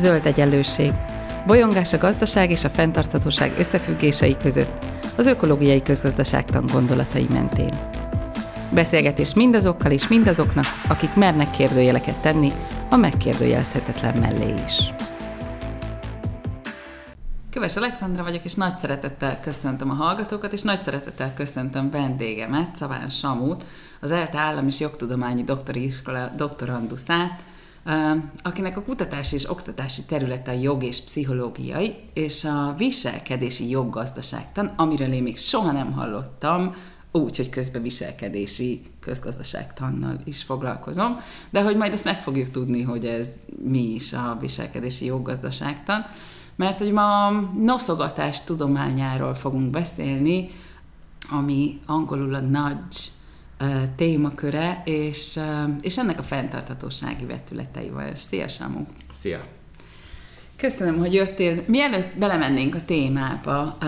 Zöld egyenlőség. Bolyongás a gazdaság és a fenntarthatóság összefüggései között, az ökológiai közgazdaságtan gondolatai mentén. Beszélgetés mindazokkal és mindazoknak, akik mernek kérdőjeleket tenni a megkérdőjelezhetetlen mellé is. Köves Alexandra vagyok, és nagy szeretettel köszöntöm a hallgatókat, és nagy szeretettel köszöntöm vendégemet, Szaván Samút, az ELTE Állam és Jogtudományi Doktori Iskola doktoranduszát, akinek a kutatási és oktatási területe a jog és pszichológiai, és a viselkedési joggazdaságtan, amiről én még soha nem hallottam, úgy, hogy közben viselkedési közgazdaságtannal is foglalkozom, de hogy majd ezt meg fogjuk tudni, hogy ez mi is a viselkedési joggazdaságtan, mert hogy ma a noszogatás tudományáról fogunk beszélni, ami angolul a nudge témaköre, és, és ennek a fenntarthatósági vetületeivel. Szia, Samu! Szia! Köszönöm, hogy jöttél. Mielőtt belemennénk a témába,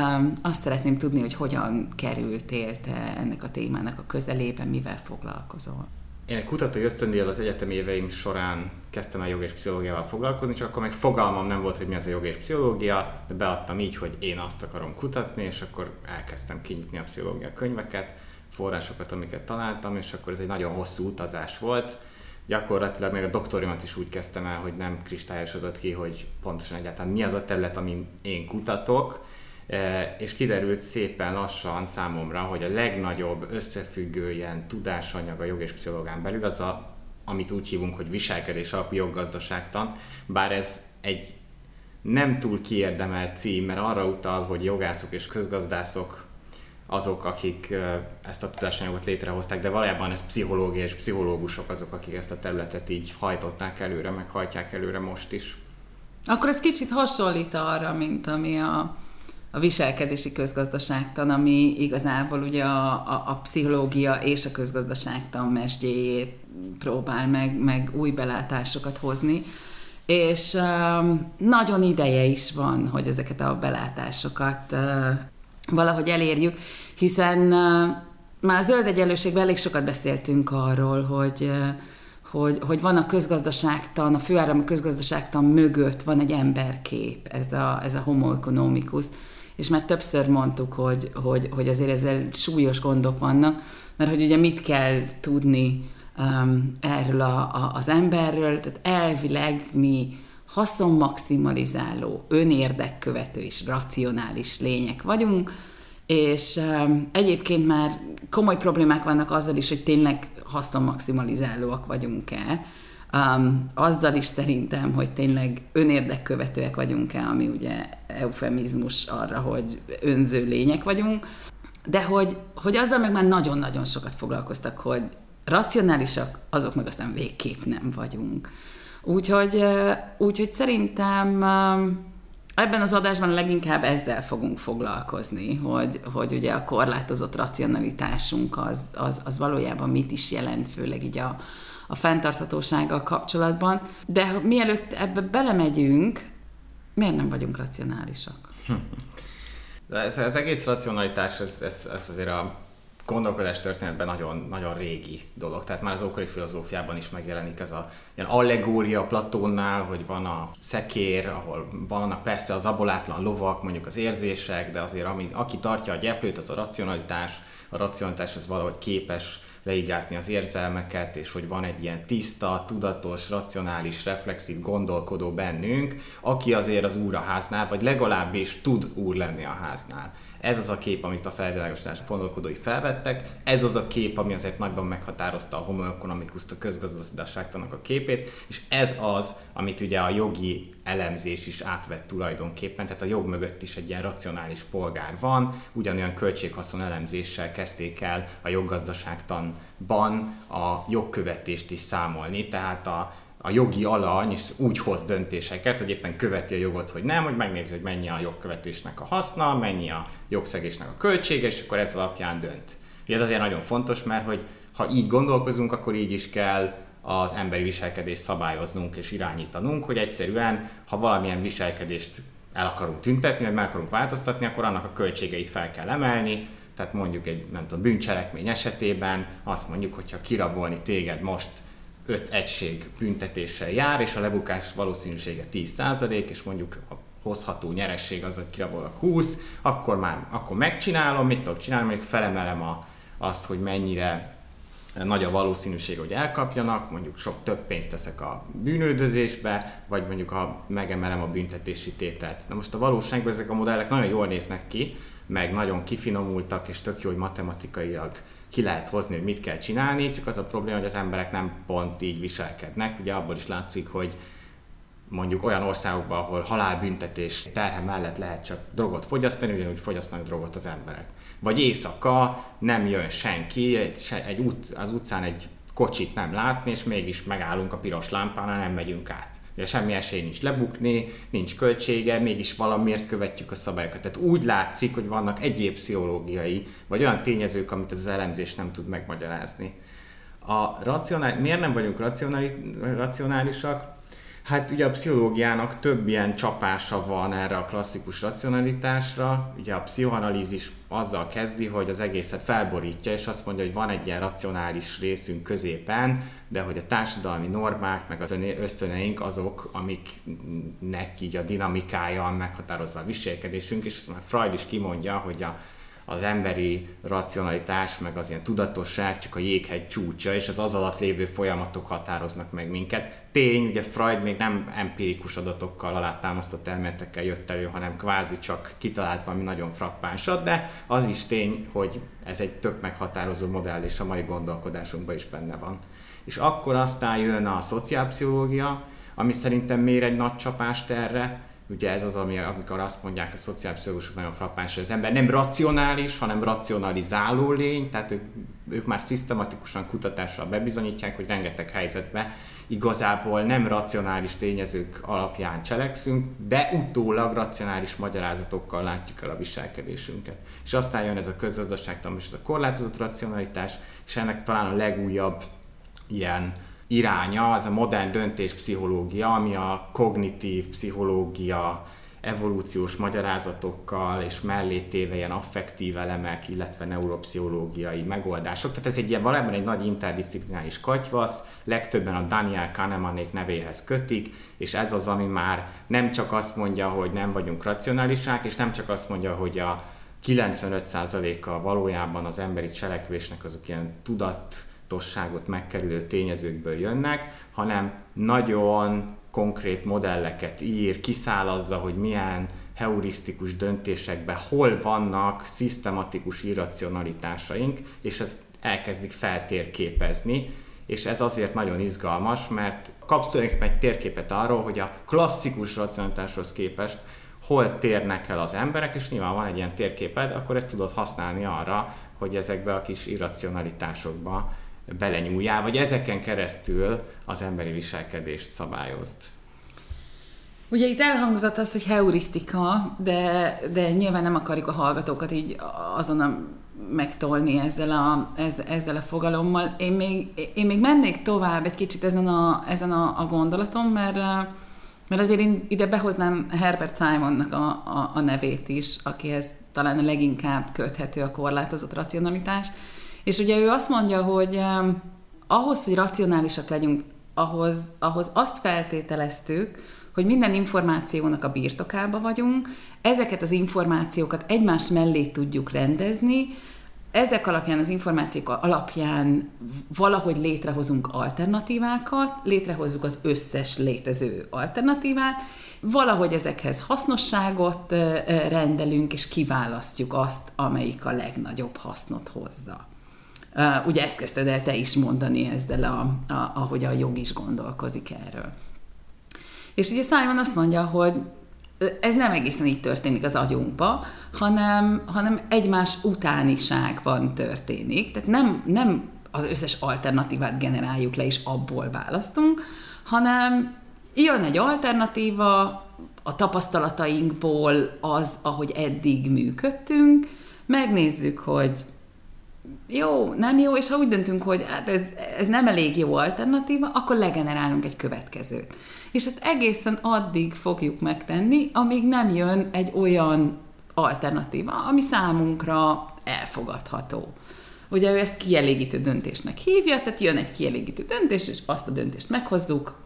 azt szeretném tudni, hogy hogyan kerültél te ennek a témának a közelében, mivel foglalkozol. Én egy kutatói ösztöndíjjal az egyetemi éveim során kezdtem el jog és pszichológiával foglalkozni, csak akkor még fogalmam nem volt, hogy mi az a jog és pszichológia, de beadtam így, hogy én azt akarom kutatni, és akkor elkezdtem kinyitni a pszichológia könyveket, forrásokat, amiket találtam, és akkor ez egy nagyon hosszú utazás volt. Gyakorlatilag még a doktorimat is úgy kezdtem el, hogy nem kristályosodott ki, hogy pontosan egyáltalán mi az a terület, amin én kutatok, e, és kiderült szépen lassan számomra, hogy a legnagyobb összefüggő ilyen tudásanyag a jog és pszichológán belül az a, amit úgy hívunk, hogy viselkedés alapú joggazdaságtan, bár ez egy nem túl kiérdemelt cím, mert arra utal, hogy jogászok és közgazdászok azok, akik ezt a tudásanyagot létrehozták, de valójában ez pszichológia és pszichológusok azok, akik ezt a területet így hajtották előre, meg hajtják előre most is. Akkor ez kicsit hasonlít arra, mint ami a, a viselkedési közgazdaságtan, ami igazából ugye a, a, a pszichológia és a közgazdaságtan mesdjéjét próbál meg, meg új belátásokat hozni. És um, nagyon ideje is van, hogy ezeket a belátásokat uh, valahogy elérjük, hiszen már a zöld egyenlőségben elég sokat beszéltünk arról, hogy hogy, hogy van a közgazdaságtan, a főáram közgazdaságtan mögött van egy emberkép, ez a, ez a homo economicus, és már többször mondtuk, hogy, hogy, hogy azért ezzel súlyos gondok vannak, mert hogy ugye mit kell tudni um, erről a, a, az emberről, tehát elvileg mi haszonmaximalizáló, önérdekkövető és racionális lények vagyunk, és um, egyébként már komoly problémák vannak azzal is, hogy tényleg haszonmaximalizálóak vagyunk-e, um, azzal is szerintem, hogy tényleg önérdekkövetőek vagyunk-e, ami ugye eufemizmus arra, hogy önző lények vagyunk, de hogy, hogy azzal meg már nagyon-nagyon sokat foglalkoztak, hogy racionálisak, azok meg aztán végképp nem vagyunk. Úgyhogy, úgyhogy szerintem ebben az adásban leginkább ezzel fogunk foglalkozni, hogy, hogy ugye a korlátozott racionalitásunk az, az, az valójában mit is jelent, főleg így a, a fenntarthatósággal kapcsolatban. De mielőtt ebbe belemegyünk, miért nem vagyunk racionálisak? De ez, ez egész racionalitás, ez, ez, ez azért a gondolkodás történetben nagyon, nagyon régi dolog. Tehát már az ókori filozófiában is megjelenik ez a ilyen allegória Platónnál, hogy van a szekér, ahol vannak persze az abolátlan lovak, mondjuk az érzések, de azért ami, aki tartja a gyeplőt, az a racionalitás. A racionalitás az valahogy képes leigázni az érzelmeket, és hogy van egy ilyen tiszta, tudatos, racionális, reflexív gondolkodó bennünk, aki azért az úr a háznál, vagy legalábbis tud úr lenni a háznál. Ez az a kép, amit a felvilágosítás gondolkodói felvettek, ez az a kép, ami azért nagyban meghatározta a homo economicus a közgazdaságtanak a képét, és ez az, amit ugye a jogi elemzés is átvett tulajdonképpen, tehát a jog mögött is egy ilyen racionális polgár van, ugyanolyan költséghaszon elemzéssel kezdték el a joggazdaságtanban a jogkövetést is számolni, tehát a a jogi alany is úgy hoz döntéseket, hogy éppen követi a jogot, hogy nem, hogy megnézi, hogy mennyi a jogkövetésnek a haszna, mennyi a jogszegésnek a költsége, és akkor ez alapján dönt. Ugye ez azért nagyon fontos, mert hogy ha így gondolkozunk, akkor így is kell az emberi viselkedést szabályoznunk és irányítanunk, hogy egyszerűen, ha valamilyen viselkedést el akarunk tüntetni, vagy meg akarunk változtatni, akkor annak a költségeit fel kell emelni, tehát mondjuk egy nem tudom, bűncselekmény esetében azt mondjuk, hogy ha kirabolni téged most 5 egység büntetéssel jár, és a lebukás valószínűsége 10%, és mondjuk a hozható nyeresség az, hogy kirabolok 20, akkor már akkor megcsinálom, mit tudok csinálni, mondjuk felemelem a, azt, hogy mennyire nagy a valószínűség, hogy elkapjanak, mondjuk sok több pénzt teszek a bűnöldözésbe, vagy mondjuk ha megemelem a büntetési tételt. Na most a valóságban ezek a modellek nagyon jól néznek ki, meg nagyon kifinomultak, és tök jó, hogy matematikailag ki lehet hozni, hogy mit kell csinálni, csak az a probléma, hogy az emberek nem pont így viselkednek. Ugye abból is látszik, hogy mondjuk olyan országokban, ahol halálbüntetés terhe mellett lehet csak drogot fogyasztani, ugyanúgy fogyasztanak drogot az emberek. Vagy éjszaka nem jön senki, egy, egy út, az utcán egy kocsit nem látni, és mégis megállunk a piros lámpánál, nem megyünk át. Ugye semmi esély nincs lebukni, nincs költsége, mégis valamiért követjük a szabályokat. Tehát úgy látszik, hogy vannak egyéb pszichológiai, vagy olyan tényezők, amit az elemzés nem tud megmagyarázni. A racionális, miért nem vagyunk racionálisak? Hát ugye a pszichológiának több ilyen csapása van erre a klasszikus racionalitásra. Ugye a pszichoanalízis azzal kezdi, hogy az egészet felborítja, és azt mondja, hogy van egy ilyen racionális részünk középen, de hogy a társadalmi normák, meg az ösztöneink azok, amiknek így a dinamikája meghatározza a viselkedésünk, és ezt már Freud is kimondja, hogy a az emberi racionalitás, meg az ilyen tudatosság csak a jéghegy csúcsa, és az az alatt lévő folyamatok határoznak meg minket. Tény, ugye Freud még nem empirikus adatokkal alátámasztott elméletekkel jött elő, hanem kvázi csak kitalált valami nagyon frappánsat, de az is tény, hogy ez egy tök meghatározó modell, és a mai gondolkodásunkban is benne van. És akkor aztán jön a szociálpszichológia, ami szerintem mér egy nagy csapást erre, Ugye ez az, ami, amikor azt mondják a szociálpszichológusok nagyon frappáns, hogy az ember nem racionális, hanem racionalizáló lény, tehát ők, ők már szisztematikusan kutatással bebizonyítják, hogy rengeteg helyzetben igazából nem racionális tényezők alapján cselekszünk, de utólag racionális magyarázatokkal látjuk el a viselkedésünket. És aztán jön ez a közgazdaságtan, és ez a korlátozott racionalitás, és ennek talán a legújabb ilyen iránya, az a modern döntéspszichológia, ami a kognitív pszichológia evolúciós magyarázatokkal és mellé téve ilyen affektív elemek, illetve neuropszichológiai megoldások. Tehát ez egy ilyen valójában egy nagy interdisziplinális katyvasz, legtöbben a Daniel Kahnemanék nevéhez kötik, és ez az, ami már nem csak azt mondja, hogy nem vagyunk racionálisák, és nem csak azt mondja, hogy a 95%-a valójában az emberi cselekvésnek azok ilyen tudat tudatosságot megkerülő tényezőkből jönnek, hanem nagyon konkrét modelleket ír, kiszálazza, hogy milyen heurisztikus döntésekben hol vannak szisztematikus irracionalitásaink, és ezt elkezdik feltérképezni, és ez azért nagyon izgalmas, mert kapszolunk egy térképet arról, hogy a klasszikus racionalitáshoz képest hol térnek el az emberek, és nyilván van egy ilyen térképed, akkor ezt tudod használni arra, hogy ezekbe a kis irracionalitásokba belenyúljál, vagy ezeken keresztül az emberi viselkedést szabályozd. Ugye itt elhangzott az, hogy heurisztika, de, de nyilván nem akarjuk a hallgatókat így azonnal megtolni ezzel a, ez, ezzel a fogalommal. Én még, én még mennék tovább egy kicsit ezen a, ezen a, a gondolaton, mert, mert azért én ide behoznám Herbert Simonnak a, a, a nevét is, akihez talán a leginkább köthető a korlátozott racionalitás. És ugye ő azt mondja, hogy ahhoz, hogy racionálisak legyünk, ahhoz, ahhoz azt feltételeztük, hogy minden információnak a birtokába vagyunk, ezeket az információkat egymás mellé tudjuk rendezni, ezek alapján, az információk alapján valahogy létrehozunk alternatívákat, létrehozzuk az összes létező alternatívát, valahogy ezekhez hasznosságot rendelünk, és kiválasztjuk azt, amelyik a legnagyobb hasznot hozza. Uh, ugye ezt kezdted el te is mondani ezzel, a, a, ahogy a jog is gondolkozik erről. És ugye Simon azt mondja, hogy ez nem egészen így történik az agyunkba, hanem, hanem egymás utániságban történik. Tehát nem, nem az összes alternatívát generáljuk le, és abból választunk, hanem jön egy alternatíva a tapasztalatainkból az, ahogy eddig működtünk, megnézzük, hogy jó, nem jó, és ha úgy döntünk, hogy hát ez, ez nem elég jó alternatíva, akkor legenerálunk egy következőt. És ezt egészen addig fogjuk megtenni, amíg nem jön egy olyan alternatíva, ami számunkra elfogadható. ugye ő ezt kielégítő döntésnek hívja, tehát jön egy kielégítő döntés, és azt a döntést meghozzuk,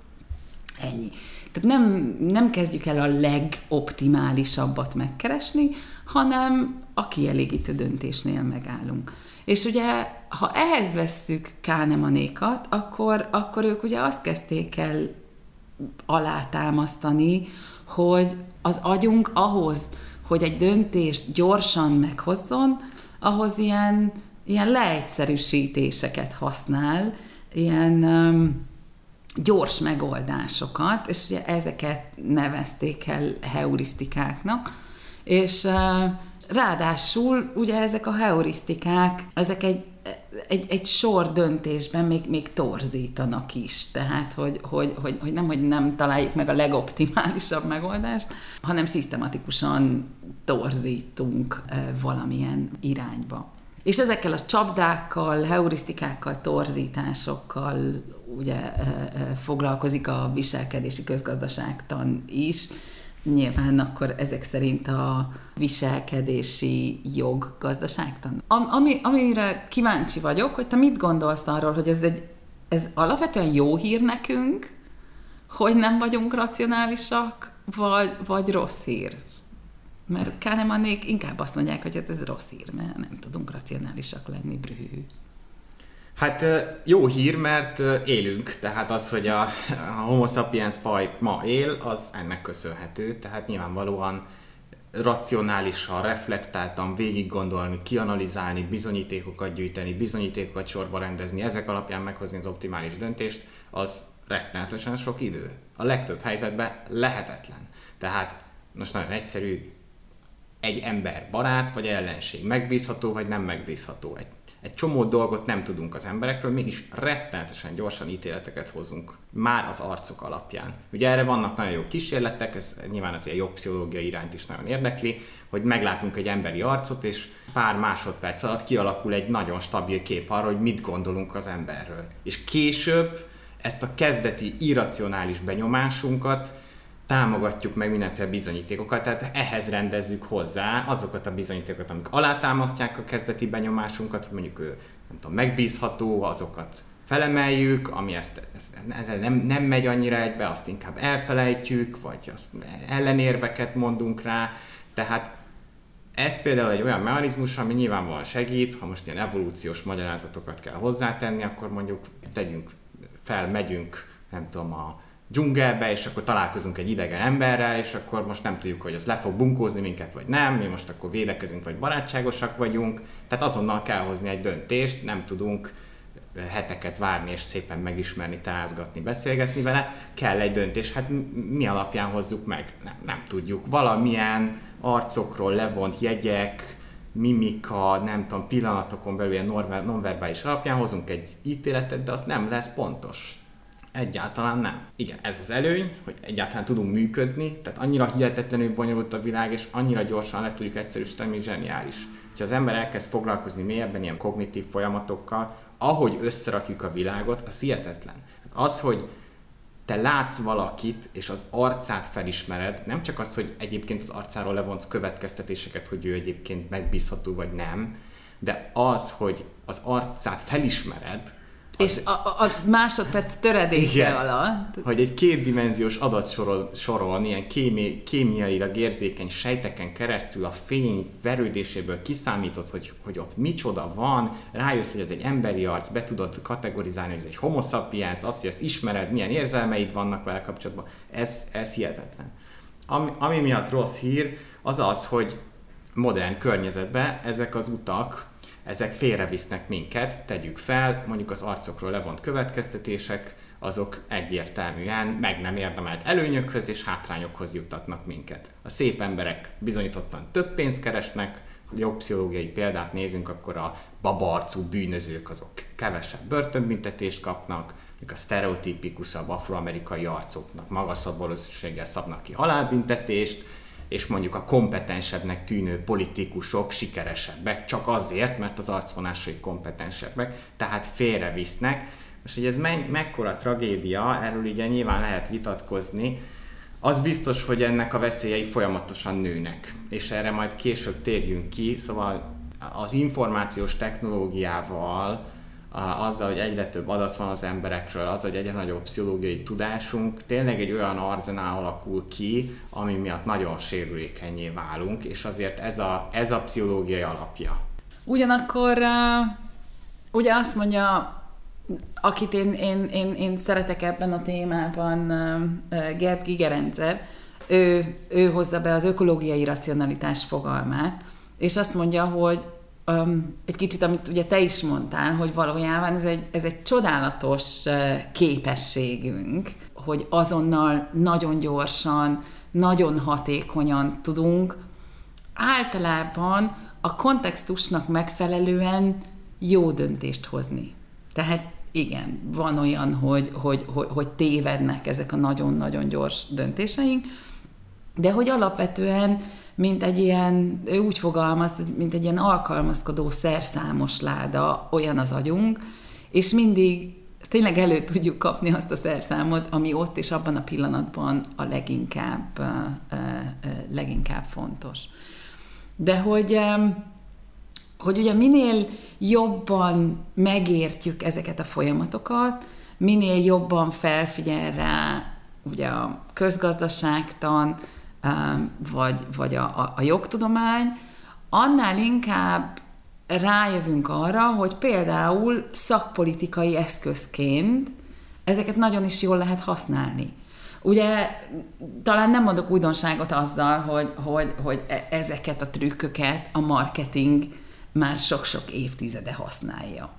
ennyi. Tehát nem, nem kezdjük el a legoptimálisabbat megkeresni, hanem a kielégítő döntésnél megállunk. És ugye, ha ehhez vesszük Káhnemanékat, akkor, akkor ők ugye azt kezdték el alátámasztani, hogy az agyunk ahhoz, hogy egy döntést gyorsan meghozzon, ahhoz ilyen, ilyen leegyszerűsítéseket használ, ilyen um, gyors megoldásokat, és ugye ezeket nevezték el heurisztikáknak, és uh, ráadásul ugye ezek a heurisztikák, ezek egy egy, egy sor döntésben még, még torzítanak is. Tehát, hogy, hogy, hogy, hogy nem, hogy nem találjuk meg a legoptimálisabb megoldást, hanem szisztematikusan torzítunk valamilyen irányba. És ezekkel a csapdákkal, heurisztikákkal, torzításokkal ugye foglalkozik a viselkedési közgazdaságtan is, nyilván akkor ezek szerint a viselkedési jog gazdaságtan. Am, ami, amire kíváncsi vagyok, hogy te mit gondolsz arról, hogy ez, egy, ez alapvetően jó hír nekünk, hogy nem vagyunk racionálisak, vagy, vagy rossz hír? Mert Kahnemanék inkább azt mondják, hogy hát ez rossz hír, mert nem tudunk racionálisak lenni, brühű. Hát jó hír, mert élünk, tehát az, hogy a, homo sapiens faj ma él, az ennek köszönhető, tehát nyilvánvalóan racionálisan, reflektáltan végig gondolni, kianalizálni, bizonyítékokat gyűjteni, bizonyítékokat sorba rendezni, ezek alapján meghozni az optimális döntést, az rettenetesen sok idő. A legtöbb helyzetben lehetetlen. Tehát most nagyon egyszerű, egy ember barát vagy ellenség, megbízható vagy nem megbízható, egy egy csomó dolgot nem tudunk az emberekről, mégis rettenetesen gyorsan ítéleteket hozunk már az arcok alapján. Ugye erre vannak nagyon jó kísérletek, ez nyilván az ilyen pszichológiai irányt is nagyon érdekli, hogy meglátunk egy emberi arcot, és pár másodperc alatt kialakul egy nagyon stabil kép arról, hogy mit gondolunk az emberről. És később ezt a kezdeti irracionális benyomásunkat támogatjuk meg mindenféle bizonyítékokat, tehát ehhez rendezzük hozzá azokat a bizonyítékokat, amik alátámasztják a kezdeti benyomásunkat, mondjuk ő nem tudom, megbízható, azokat felemeljük, ami ezt, ezt, ez nem, nem megy annyira egybe, azt inkább elfelejtjük, vagy azt ellenérveket mondunk rá. Tehát ez például egy olyan mechanizmus, ami nyilvánvalóan segít, ha most ilyen evolúciós magyarázatokat kell hozzátenni, akkor mondjuk tegyünk fel, megyünk, nem tudom, a dzsungelbe, és akkor találkozunk egy idegen emberrel, és akkor most nem tudjuk, hogy az le fog bunkózni minket, vagy nem, mi most akkor védekezünk, vagy barátságosak vagyunk, tehát azonnal kell hozni egy döntést, nem tudunk heteket várni, és szépen megismerni, tázgatni, beszélgetni vele, kell egy döntés, hát mi alapján hozzuk meg? Nem, nem tudjuk. Valamilyen arcokról levont jegyek, mimika, nem tudom, pillanatokon belül ilyen nonverbális alapján hozunk egy ítéletet, de az nem lesz pontos. Egyáltalán nem. Igen, ez az előny, hogy egyáltalán tudunk működni, tehát annyira hihetetlenül bonyolult a világ, és annyira gyorsan le tudjuk egyszerűsíteni, hogy zseniális. Ha az ember elkezd foglalkozni mélyebben ilyen kognitív folyamatokkal, ahogy összerakjuk a világot, az hihetetlen. Az, hogy te látsz valakit, és az arcát felismered, nem csak az, hogy egyébként az arcáról levonsz következtetéseket, hogy ő egyébként megbízható vagy nem, de az, hogy az arcát felismered, és a, a másodperc töredéke Igen, alatt. Hogy egy kétdimenziós adat sorol, sorol ilyen kémi, kémiailag érzékeny sejteken keresztül a fény verődéséből kiszámított, hogy, hogy ott micsoda van, rájössz, hogy ez egy emberi arc, be tudod kategorizálni, hogy ez egy homo sapiens, azt, hogy ezt ismered, milyen érzelmeid vannak vele kapcsolatban, ez, ez hihetetlen. Ami, ami miatt rossz hír, az az, hogy modern környezetben ezek az utak, ezek félrevisznek minket, tegyük fel, mondjuk az arcokról levont következtetések, azok egyértelműen meg nem érdemelt előnyökhöz és hátrányokhoz juttatnak minket. A szép emberek bizonyítottan több pénzt keresnek, jobb pszichológiai példát nézünk, akkor a babarcú bűnözők azok kevesebb börtönbüntetést kapnak, a sztereotipikusabb afroamerikai arcoknak magasabb valószínűséggel szabnak ki halálbüntetést, és mondjuk a kompetensebbnek tűnő politikusok sikeresebbek, csak azért, mert az arcvonásai kompetensebbek, tehát félrevisznek. Most, hogy ez me- mekkora tragédia, erről ugye nyilván lehet vitatkozni, az biztos, hogy ennek a veszélyei folyamatosan nőnek, és erre majd később térjünk ki, szóval az információs technológiával, azzal, hogy egyre több adat van az emberekről, az, hogy egyre nagyobb pszichológiai tudásunk, tényleg egy olyan arzenál alakul ki, ami miatt nagyon sérülékenyé válunk, és azért ez a, ez a pszichológiai alapja. Ugyanakkor ugye azt mondja, akit én, én, én, én szeretek ebben a témában, Gert Gigerencer, ő, ő hozza be az ökológiai racionalitás fogalmát, és azt mondja, hogy um, egy kicsit, amit ugye te is mondtál, hogy valójában ez egy, ez egy csodálatos képességünk, hogy azonnal nagyon gyorsan, nagyon hatékonyan tudunk általában a kontextusnak megfelelően jó döntést hozni. Tehát igen, van olyan, hogy, hogy, hogy, hogy tévednek ezek a nagyon-nagyon gyors döntéseink, de hogy alapvetően mint egy ilyen, ő úgy fogalmaz, mint egy ilyen alkalmazkodó szerszámos láda, olyan az agyunk, és mindig tényleg elő tudjuk kapni azt a szerszámot, ami ott és abban a pillanatban a leginkább, leginkább fontos. De hogy, hogy ugye minél jobban megértjük ezeket a folyamatokat, minél jobban felfigyel rá ugye a közgazdaságtan, vagy, vagy a, a, a jogtudomány, annál inkább rájövünk arra, hogy például szakpolitikai eszközként ezeket nagyon is jól lehet használni. Ugye talán nem mondok újdonságot azzal, hogy, hogy, hogy e, ezeket a trükköket a marketing már sok-sok évtizede használja.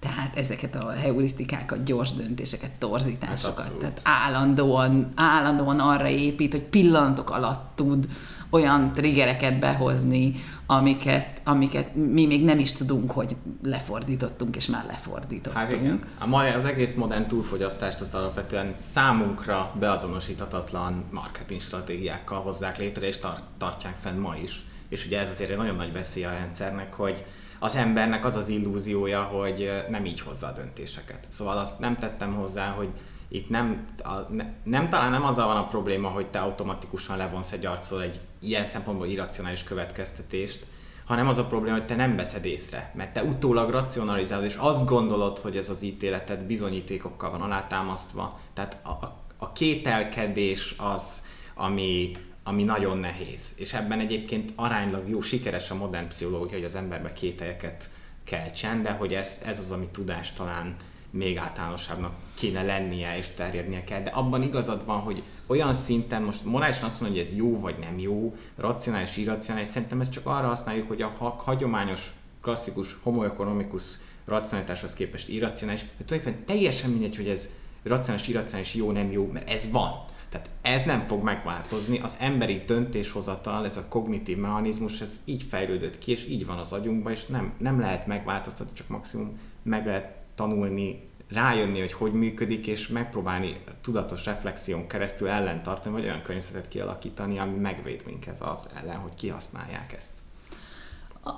Tehát ezeket a heurisztikákat, gyors döntéseket, torzításokat, hát tehát állandóan, állandóan arra épít, hogy pillanatok alatt tud olyan triggereket behozni, amiket, amiket mi még nem is tudunk, hogy lefordítottunk, és már lefordítottunk. Hát igen. A mai az egész modern túlfogyasztást azt alapvetően számunkra beazonosíthatatlan marketing stratégiákkal hozzák létre, és tar- tartják fenn ma is. És ugye ez azért egy nagyon nagy veszély a rendszernek, hogy az embernek az az illúziója, hogy nem így hozza a döntéseket. Szóval azt nem tettem hozzá, hogy itt nem, a, ne, nem talán nem azzal van a probléma, hogy te automatikusan levonsz egy arcról egy ilyen szempontból irracionális következtetést, hanem az a probléma, hogy te nem veszed észre, mert te utólag racionalizálod, és azt gondolod, hogy ez az ítéleted bizonyítékokkal van alátámasztva. Tehát a, a, a kételkedés az, ami, ami nagyon nehéz. És ebben egyébként aránylag jó, sikeres a modern pszichológia, hogy az emberbe kételyeket keltsen, de hogy ez, ez az, ami tudás talán még általánosabbnak kéne lennie és terjednie kell. De abban igazad van, hogy olyan szinten, most morálisan azt mondani, hogy ez jó vagy nem jó, racionális, irracionális, szerintem ezt csak arra használjuk, hogy a hagyományos, klasszikus, homoekonomikus racionalitáshoz képest irracionális, de tulajdonképpen teljesen mindegy, hogy ez racionális, irracionális, jó, nem jó, mert ez van. Tehát ez nem fog megváltozni, az emberi döntéshozatal, ez a kognitív mechanizmus, ez így fejlődött ki, és így van az agyunkban, és nem, nem lehet megváltoztatni, csak maximum meg lehet tanulni, rájönni, hogy hogy működik, és megpróbálni tudatos reflexión keresztül ellentartani, vagy olyan környezetet kialakítani, ami megvéd minket az ellen, hogy kihasználják ezt.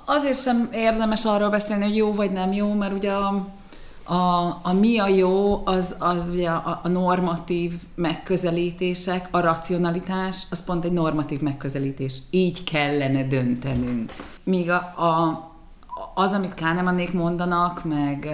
Azért sem érdemes arról beszélni, hogy jó vagy nem jó, mert ugye a a, a mi a jó, az, az ugye a, a normatív megközelítések, a racionalitás, az pont egy normatív megközelítés. Így kellene döntenünk. Míg a, a, az, amit Kánemannék mondanak, meg,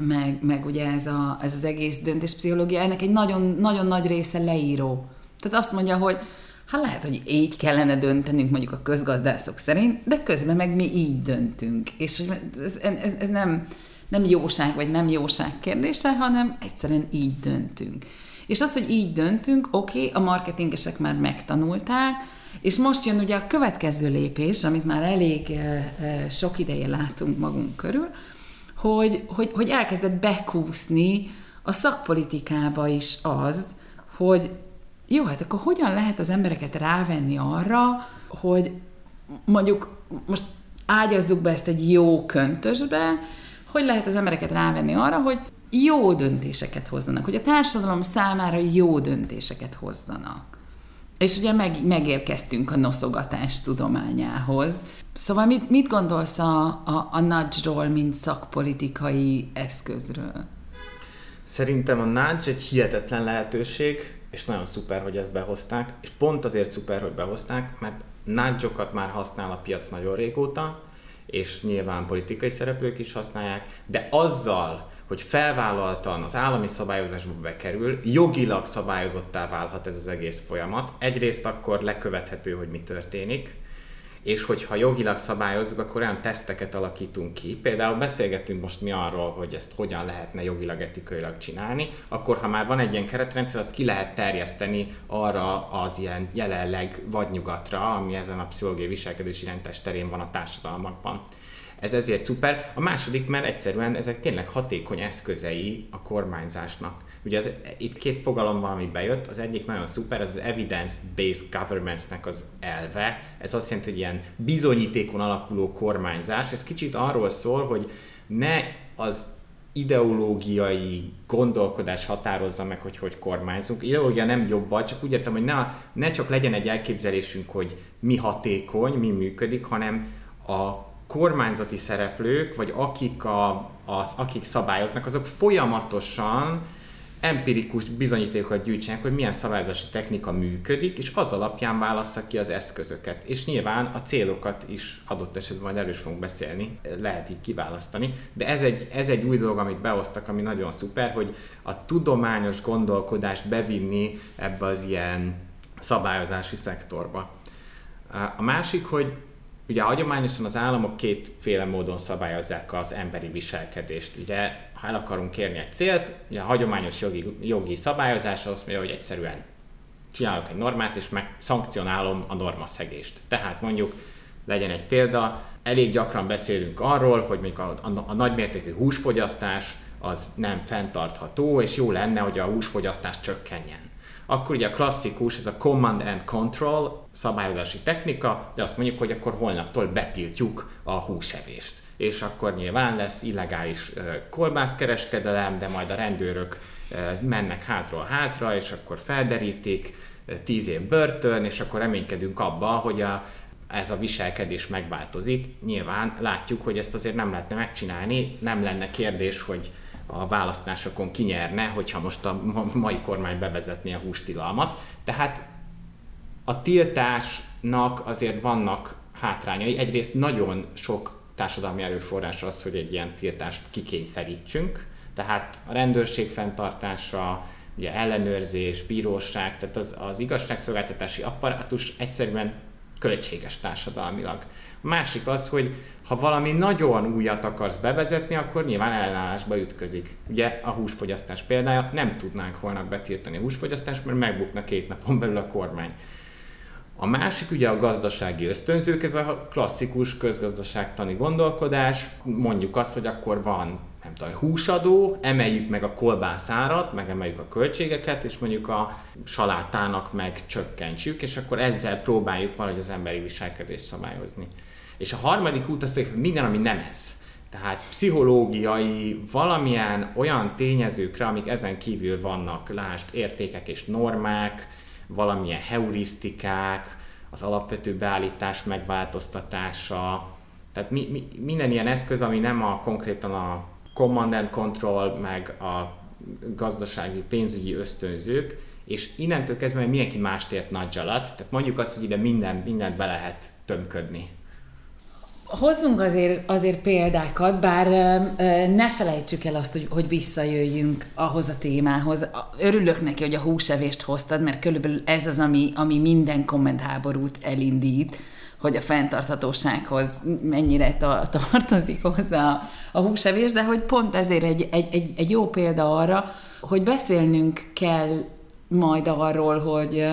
meg, meg ugye ez, a, ez az egész döntéspszichológia, ennek egy nagyon, nagyon nagy része leíró. Tehát azt mondja, hogy hát lehet, hogy így kellene döntenünk mondjuk a közgazdászok szerint, de közben meg mi így döntünk. És ez, ez, ez nem nem jóság vagy nem jóság kérdése, hanem egyszerűen így döntünk. És az, hogy így döntünk, oké, okay, a marketingesek már megtanulták, és most jön ugye a következő lépés, amit már elég e, e, sok ideje látunk magunk körül, hogy, hogy, hogy elkezdett bekúszni a szakpolitikába is az, hogy jó, hát akkor hogyan lehet az embereket rávenni arra, hogy mondjuk most ágyazzuk be ezt egy jó köntösbe, hogy lehet az embereket rávenni arra, hogy jó döntéseket hozzanak, hogy a társadalom számára jó döntéseket hozzanak. És ugye meg, megérkeztünk a noszogatás tudományához. Szóval mit, mit gondolsz a, a, a nudge-ról, mint szakpolitikai eszközről? Szerintem a nudge egy hihetetlen lehetőség, és nagyon szuper, hogy ezt behozták, és pont azért szuper, hogy behozták, mert nudge már használ a piac nagyon régóta, és nyilván politikai szereplők is használják, de azzal, hogy felvállaltan az állami szabályozásba bekerül, jogilag szabályozottá válhat ez az egész folyamat. Egyrészt akkor lekövethető, hogy mi történik, és hogyha jogilag szabályozzuk, akkor olyan teszteket alakítunk ki. Például beszélgettünk most mi arról, hogy ezt hogyan lehetne jogilag, etikailag csinálni, akkor ha már van egy ilyen keretrendszer, azt ki lehet terjeszteni arra az ilyen jelenleg vadnyugatra, ami ezen a pszichológiai viselkedési rendes terén van a társadalmakban. Ez ezért szuper. A második, mert egyszerűen ezek tényleg hatékony eszközei a kormányzásnak. Ugye az, itt két fogalom van, ami bejött, az egyik nagyon szuper, ez az evidence-based governance-nek az elve. Ez azt jelenti, hogy ilyen bizonyítékon alapuló kormányzás. Ez kicsit arról szól, hogy ne az ideológiai gondolkodás határozza meg, hogy hogy kormányzunk. Ideológia nem jobb, csak úgy értem, hogy ne, ne csak legyen egy elképzelésünk, hogy mi hatékony, mi működik, hanem a kormányzati szereplők, vagy akik, a, az, akik szabályoznak, azok folyamatosan empirikus bizonyítékokat gyűjtsenek, hogy milyen szabályozási technika működik, és az alapján válassza ki az eszközöket. És nyilván a célokat is adott esetben majd erős fogunk beszélni, lehet így kiválasztani. De ez egy, ez egy új dolog, amit behoztak, ami nagyon szuper, hogy a tudományos gondolkodást bevinni ebbe az ilyen szabályozási szektorba. A másik, hogy Ugye hagyományosan az államok kétféle módon szabályozzák az emberi viselkedést. Ugye, ha el akarunk kérni egy célt, ugye a hagyományos jogi, jogi szabályozás azt mondja, hogy egyszerűen csinálok egy normát, és meg szankcionálom a normaszegést. Tehát mondjuk legyen egy példa, elég gyakran beszélünk arról, hogy mondjuk a, a, a nagymértékű húsfogyasztás az nem fenntartható, és jó lenne, hogy a húsfogyasztás csökkenjen akkor ugye a klasszikus, ez a command and control szabályozási technika, de azt mondjuk, hogy akkor holnaptól betiltjuk a húsevést. És akkor nyilván lesz illegális kolbászkereskedelem, de majd a rendőrök mennek házról házra, és akkor felderítik, tíz év börtön, és akkor reménykedünk abba, hogy a, ez a viselkedés megváltozik. Nyilván látjuk, hogy ezt azért nem lehetne megcsinálni, nem lenne kérdés, hogy a választásokon kinyerne, hogyha most a mai kormány bevezetné a hústilalmat. Tehát a tiltásnak azért vannak hátrányai. Egyrészt nagyon sok társadalmi erőforrás az, hogy egy ilyen tiltást kikényszerítsünk, tehát a rendőrség fenntartása, ugye ellenőrzés, bíróság, tehát az, az igazságszolgáltatási apparátus egyszerűen költséges társadalmilag. A másik az, hogy ha valami nagyon újat akarsz bevezetni, akkor nyilván ellenállásba ütközik. Ugye a húsfogyasztás példája, nem tudnánk holnap betiltani a húsfogyasztást, mert megbukna két napon belül a kormány. A másik ugye a gazdasági ösztönzők, ez a klasszikus közgazdaságtani gondolkodás. Mondjuk azt, hogy akkor van nem tudom, húsadó, emeljük meg a kolbászárat, meg emeljük a költségeket, és mondjuk a salátának meg csökkentsük, és akkor ezzel próbáljuk valahogy az emberi viselkedést szabályozni. És a harmadik út az, hogy minden, ami nem ez. Tehát pszichológiai, valamilyen olyan tényezőkre, amik ezen kívül vannak, lásd, értékek és normák, valamilyen heurisztikák, az alapvető beállítás megváltoztatása, tehát mi, mi, minden ilyen eszköz, ami nem a konkrétan a command and control, meg a gazdasági, pénzügyi ösztönzők, és innentől kezdve mindenki mást ért nagy alatt, tehát mondjuk azt, hogy ide minden, mindent be lehet tömködni. Hozzunk azért, azért példákat, bár ne felejtsük el azt, hogy, hogy visszajöjjünk ahhoz a témához. Örülök neki, hogy a húsevést hoztad, mert körülbelül ez az, ami, ami minden kommentháborút elindít, hogy a fenntarthatósághoz mennyire ta, tartozik hozzá a húsevés, de hogy pont ezért egy, egy, egy, egy jó példa arra, hogy beszélnünk kell majd arról, hogy,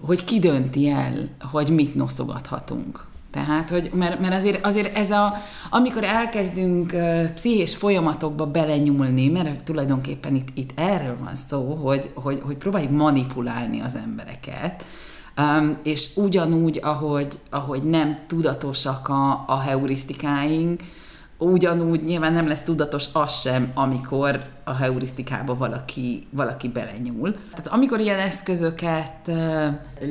hogy ki dönti el, hogy mit noszogathatunk. Tehát, hogy, mert, mert azért, azért ez a, amikor elkezdünk pszichés folyamatokba belenyúlni, mert tulajdonképpen itt, itt erről van szó, hogy, hogy, hogy próbáljuk manipulálni az embereket, um, és ugyanúgy, ahogy, ahogy nem tudatosak a, a heurisztikáink, ugyanúgy nyilván nem lesz tudatos az sem, amikor a heurisztikába valaki, valaki belenyúl. Tehát amikor ilyen eszközöket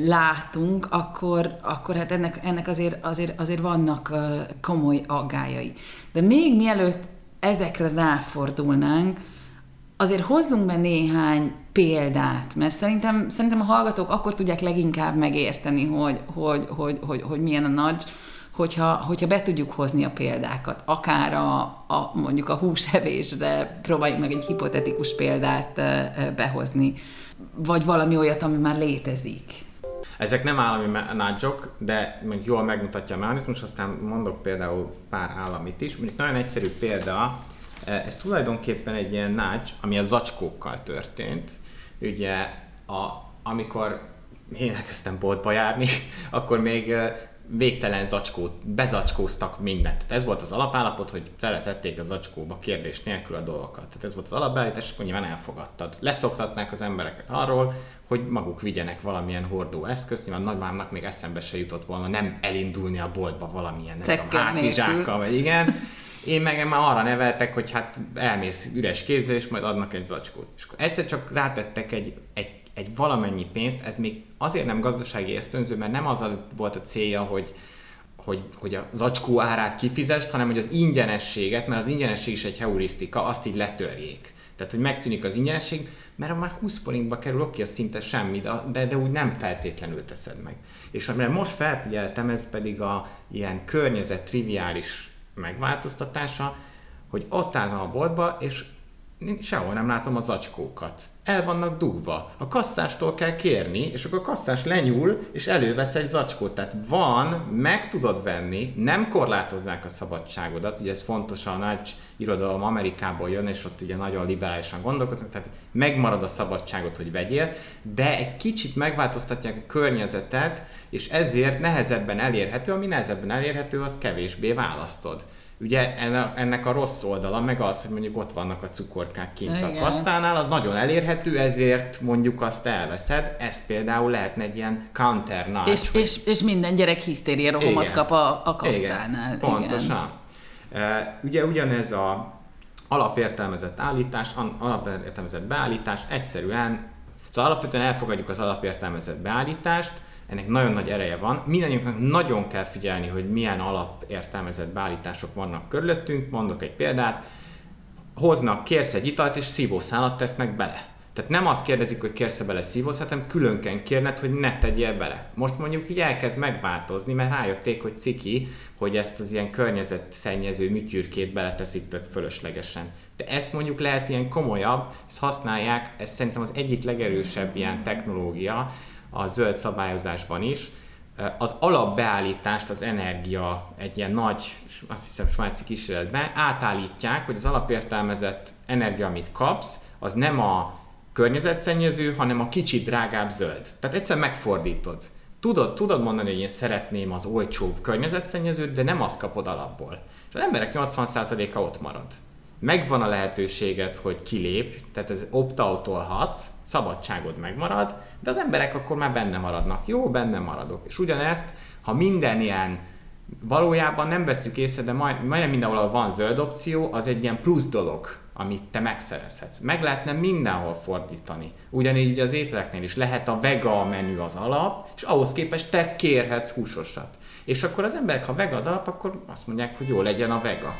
látunk, akkor, akkor hát ennek, ennek azért, azért, azért vannak komoly aggájai. De még mielőtt ezekre ráfordulnánk, azért hozzunk be néhány példát, mert szerintem, szerintem a hallgatók akkor tudják leginkább megérteni, hogy, hogy, hogy, hogy, hogy milyen a nagy hogyha, hogyha be tudjuk hozni a példákat, akár a, a mondjuk a húsevésre próbáljuk meg egy hipotetikus példát behozni, vagy valami olyat, ami már létezik. Ezek nem állami nádzsok, de mondjuk jól megmutatja a mechanizmus, aztán mondok például pár államit is. Mondjuk nagyon egyszerű példa, ez tulajdonképpen egy ilyen nács, ami a zacskókkal történt. Ugye, a, amikor én elkezdtem boltba járni, akkor még végtelen zacskót, bezacskóztak mindent. Tehát ez volt az alapállapot, hogy teletették a zacskóba kérdés nélkül a dolgokat. Tehát ez volt az alapbeállítás, és akkor nyilván elfogadtad. Leszoktatnák az embereket arról, hogy maguk vigyenek valamilyen hordó eszközt, nyilván nagymámnak még eszembe se jutott volna nem elindulni a boltba valamilyen, nem tudom, hátizsákkal, vagy igen. Én meg már arra neveltek, hogy hát elmész üres kézzel, és majd adnak egy zacskót. És akkor egyszer csak rátettek egy, egy egy valamennyi pénzt, ez még azért nem gazdasági ösztönző, mert nem az volt a célja, hogy, hogy, hogy a zacskó árát kifizest, hanem hogy az ingyenességet, mert az ingyenesség is egy heurisztika, azt így letörjék. Tehát, hogy megtűnik az ingyenesség, mert már 20 forintba kerül, oké, az szinte semmi, de, de úgy nem feltétlenül teszed meg. És amire most felfigyeltem, ez pedig a ilyen környezet triviális megváltoztatása, hogy ott álltam a boltba, és sehol nem látom az zacskókat el vannak dugva. A kasszástól kell kérni, és akkor a kasszás lenyúl, és elővesz egy zacskót. Tehát van, meg tudod venni, nem korlátozzák a szabadságodat, ugye ez fontos, a nagy irodalom Amerikából jön, és ott ugye nagyon liberálisan gondolkoznak, tehát megmarad a szabadságot, hogy vegyél, de egy kicsit megváltoztatják a környezetet, és ezért nehezebben elérhető, ami nehezebben elérhető, az kevésbé választod. Ugye ennek a rossz oldala meg az, hogy mondjuk ott vannak a cukorkák kint Igen. a kasszánál, az nagyon elérhető, ezért mondjuk azt elveszed. Ez például lehetne egy ilyen counter notch. És, hogy... és, és minden gyerek hisztéria rohamot kap a, a kasszánál. Igen, pontosan. Igen. ugye ugyanez a alapértelmezett állítás, alapértelmezett beállítás egyszerűen, szóval alapvetően elfogadjuk az alapértelmezett beállítást, ennek nagyon nagy ereje van. Mindannyiunknak nagyon kell figyelni, hogy milyen alapértelmezett beállítások vannak körülöttünk. Mondok egy példát. Hoznak, kérsz egy italt, és szívószálat tesznek bele. Tehát nem azt kérdezik, hogy kérsz bele szívósz, hanem külön kell kérned, hogy ne tegyél bele. Most mondjuk így elkezd megváltozni, mert rájötték, hogy ciki, hogy ezt az ilyen környezetszennyező műtyürkét beleteszik tök fölöslegesen. De ezt mondjuk lehet ilyen komolyabb, ezt használják, ez szerintem az egyik legerősebb ilyen technológia, a zöld szabályozásban is, az alapbeállítást, az energia egy ilyen nagy, azt hiszem svájci kísérletben átállítják, hogy az alapértelmezett energia, amit kapsz, az nem a környezetszennyező, hanem a kicsit drágább zöld. Tehát egyszer megfordítod. Tudod, tudod mondani, hogy én szeretném az olcsóbb környezetszennyezőt, de nem azt kapod alapból. És az emberek 80%-a ott marad megvan a lehetőséged, hogy kilép, tehát ez opt-outolhatsz, szabadságod megmarad, de az emberek akkor már benne maradnak. Jó, benne maradok. És ugyanezt, ha minden ilyen valójában nem veszük észre, de majd, majdnem mindenhol van zöld opció, az egy ilyen plusz dolog, amit te megszerezhetsz. Meg lehetne mindenhol fordítani. Ugyanígy az ételeknél is lehet a vega menü az alap, és ahhoz képest te kérhetsz húsosat. És akkor az emberek, ha vega az alap, akkor azt mondják, hogy jó legyen a vega.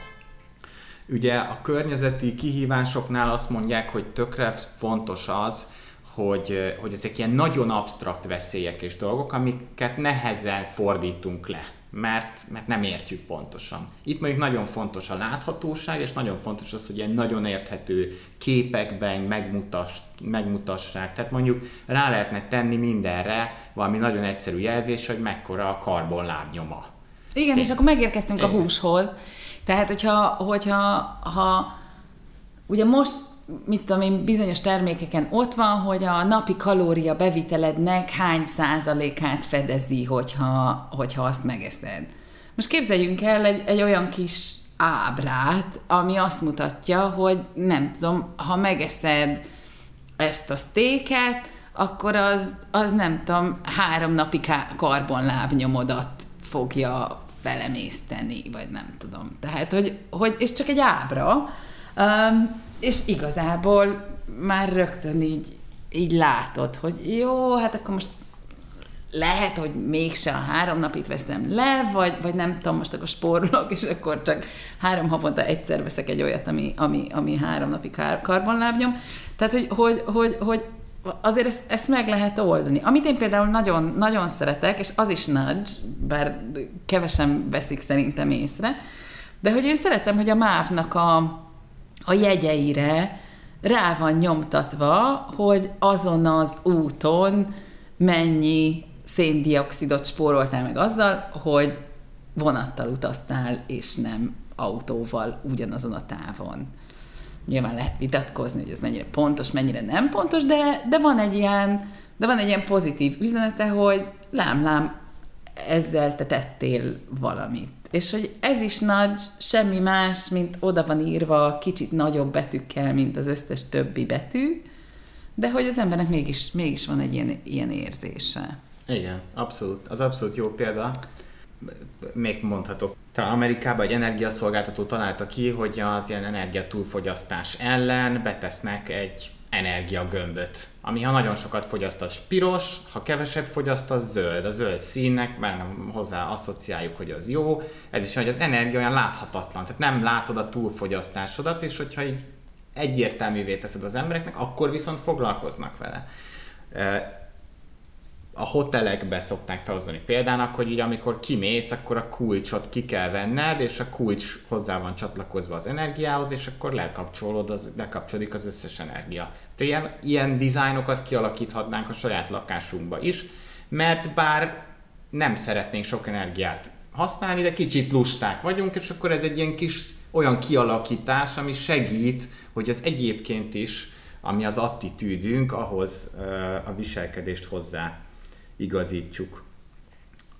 Ugye a környezeti kihívásoknál azt mondják, hogy tökre fontos az, hogy, hogy ezek ilyen nagyon absztrakt veszélyek és dolgok, amiket nehezen fordítunk le, mert, mert nem értjük pontosan. Itt mondjuk nagyon fontos a láthatóság, és nagyon fontos az, hogy ilyen nagyon érthető képekben megmutass, megmutassák. Tehát mondjuk rá lehetne tenni mindenre valami nagyon egyszerű jelzés, hogy mekkora a karbon lábnyoma. Igen, Én. és akkor megérkeztünk Igen. a húshoz, tehát, hogyha, hogyha ha, ugye most mit tudom én, bizonyos termékeken ott van, hogy a napi kalória bevitelednek hány százalékát fedezi, hogyha, hogyha azt megeszed. Most képzeljünk el egy, egy olyan kis ábrát, ami azt mutatja, hogy nem tudom, ha megeszed ezt a sztéket, akkor az, az nem tudom, három napi karbonlábnyomodat fogja felemészteni, vagy nem tudom. Tehát, hogy, hogy és csak egy ábra, um, és igazából már rögtön így, így látod, hogy jó, hát akkor most lehet, hogy mégse a három napit veszem le, vagy, vagy nem tudom, most akkor spórolok, és akkor csak három havonta egyszer veszek egy olyat, ami, ami, ami három napi kar, karbonlábnyom. Tehát, hogy, hogy, hogy, hogy azért ezt, ezt meg lehet oldani. Amit én például nagyon, nagyon szeretek, és az is nudge, bár kevesen veszik szerintem észre, de hogy én szeretem, hogy a MÁV-nak a, a jegyeire rá van nyomtatva, hogy azon az úton mennyi széndiokszidot spóroltál meg azzal, hogy vonattal utaztál, és nem autóval ugyanazon a távon. Nyilván lehet vitatkozni, hogy ez mennyire pontos, mennyire nem pontos, de, de van egy ilyen, de van egy ilyen pozitív üzenete, hogy lám-lám, ezzel te tettél valamit. És hogy ez is nagy, semmi más, mint oda van írva kicsit nagyobb betűkkel, mint az összes többi betű, de hogy az embernek mégis, mégis van egy ilyen, ilyen érzése. Igen, abszolút. Az abszolút jó példa. Még mondhatok. Talán Amerikában egy energiaszolgáltató találta ki, hogy az ilyen energia túlfogyasztás ellen betesznek egy energiagömböt, ami ha nagyon sokat fogyaszt, az piros, ha keveset fogyaszt, az zöld. A zöld színnek, mert nem hozzá asszociáljuk, hogy az jó. Ez is, hogy az energia olyan láthatatlan, tehát nem látod a túlfogyasztásodat, és hogyha így egyértelművé teszed az embereknek, akkor viszont foglalkoznak vele a hotelekbe szokták felhozni példának, hogy így amikor kimész, akkor a kulcsot ki kell venned, és a kulcs hozzá van csatlakozva az energiához, és akkor lekapcsolod, az, lekapcsolódik az összes energia. Tehát ilyen, ilyen dizájnokat kialakíthatnánk a saját lakásunkba is, mert bár nem szeretnénk sok energiát használni, de kicsit lusták vagyunk, és akkor ez egy ilyen kis olyan kialakítás, ami segít, hogy az egyébként is, ami az attitűdünk, ahhoz a viselkedést hozzá igazítsuk.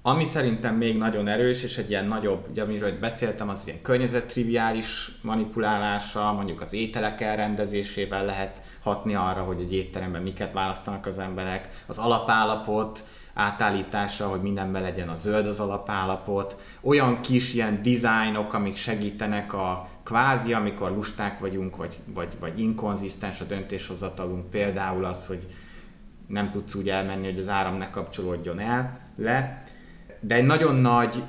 Ami szerintem még nagyon erős, és egy ilyen nagyobb, ugye amiről beszéltem, az ilyen környezettriviális manipulálása, mondjuk az ételek elrendezésével lehet hatni arra, hogy egy étteremben miket választanak az emberek, az alapállapot átállítása, hogy mindenben legyen a zöld az alapállapot, olyan kis ilyen dizájnok, amik segítenek a kvázi, amikor lusták vagyunk, vagy, vagy, vagy inkonzisztens a döntéshozatalunk, például az, hogy nem tudsz úgy elmenni, hogy az áram ne kapcsolódjon el le, de egy nagyon nagy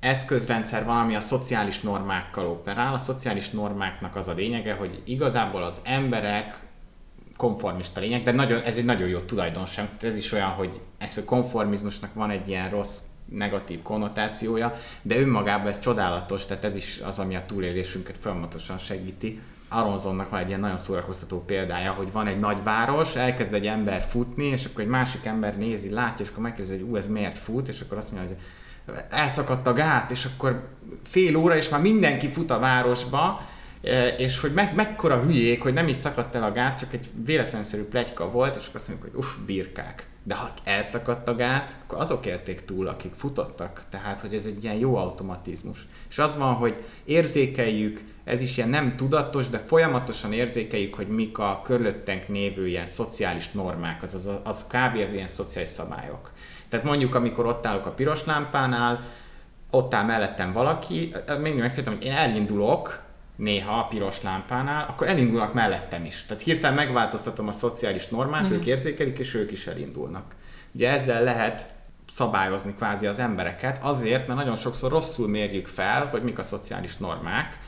eszközrendszer van, ami a szociális normákkal operál. A szociális normáknak az a lényege, hogy igazából az emberek konformista lények, de nagyon, ez egy nagyon jó tulajdonság. Ez is olyan, hogy ez a konformizmusnak van egy ilyen rossz negatív konnotációja, de önmagában ez csodálatos, tehát ez is az, ami a túlélésünket folyamatosan segíti. Aronzonnak van egy ilyen nagyon szórakoztató példája, hogy van egy nagy város, elkezd egy ember futni, és akkor egy másik ember nézi, látja, és akkor megkérdezi, hogy ú, ez miért fut, és akkor azt mondja, hogy elszakadt a gát, és akkor fél óra, és már mindenki fut a városba, e, és hogy meg, mekkora hülyék, hogy nem is szakadt el a gát, csak egy véletlenszerű plegyka volt, és akkor azt mondjuk, hogy uff, birkák. De ha elszakadt a gát, akkor azok élték túl, akik futottak. Tehát, hogy ez egy ilyen jó automatizmus. És az van, hogy érzékeljük, ez is ilyen nem tudatos, de folyamatosan érzékeljük, hogy mik a körülöttünk névő ilyen szociális normák, az, az, az kb. ilyen szociális szabályok. Tehát mondjuk, amikor ott állok a piros lámpánál, ott áll mellettem valaki, még megféltem, hogy én elindulok, néha a piros lámpánál, akkor elindulnak mellettem is. Tehát hirtelen megváltoztatom a szociális normát, mm. ők érzékelik, és ők is elindulnak. Ugye ezzel lehet szabályozni kvázi az embereket, azért, mert nagyon sokszor rosszul mérjük fel, hogy mik a szociális normák,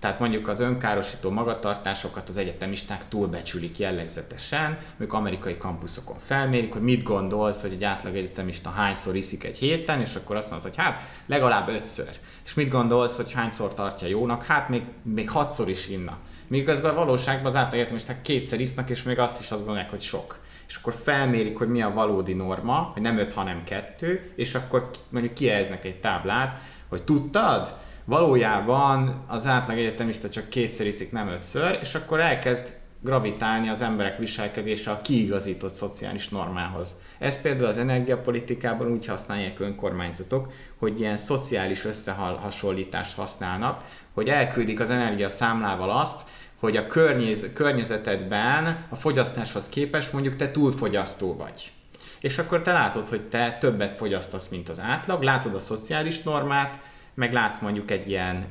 tehát mondjuk az önkárosító magatartásokat az egyetemisták túlbecsülik jellegzetesen, ők amerikai kampuszokon felmérik, hogy mit gondolsz, hogy egy átlag egyetemista hányszor iszik egy héten, és akkor azt mondod, hogy hát legalább ötször. És mit gondolsz, hogy hányszor tartja jónak? Hát még, még hatszor is inna. Miközben valóságban az átlag egyetemisták kétszer isznak, és még azt is azt gondolják, hogy sok és akkor felmérik, hogy mi a valódi norma, hogy nem öt, hanem kettő, és akkor mondjuk kijelznek egy táblát, hogy tudtad, valójában az átlag egyetemista csak kétszer iszik, nem ötször, és akkor elkezd gravitálni az emberek viselkedése a kiigazított szociális normához. Ez például az energiapolitikában úgy használják önkormányzatok, hogy ilyen szociális összehasonlítást használnak, hogy elküldik az energia számlával azt, hogy a környez, környezetedben a fogyasztáshoz képest mondjuk te túlfogyasztó vagy. És akkor te látod, hogy te többet fogyasztasz, mint az átlag, látod a szociális normát, meg látsz mondjuk egy ilyen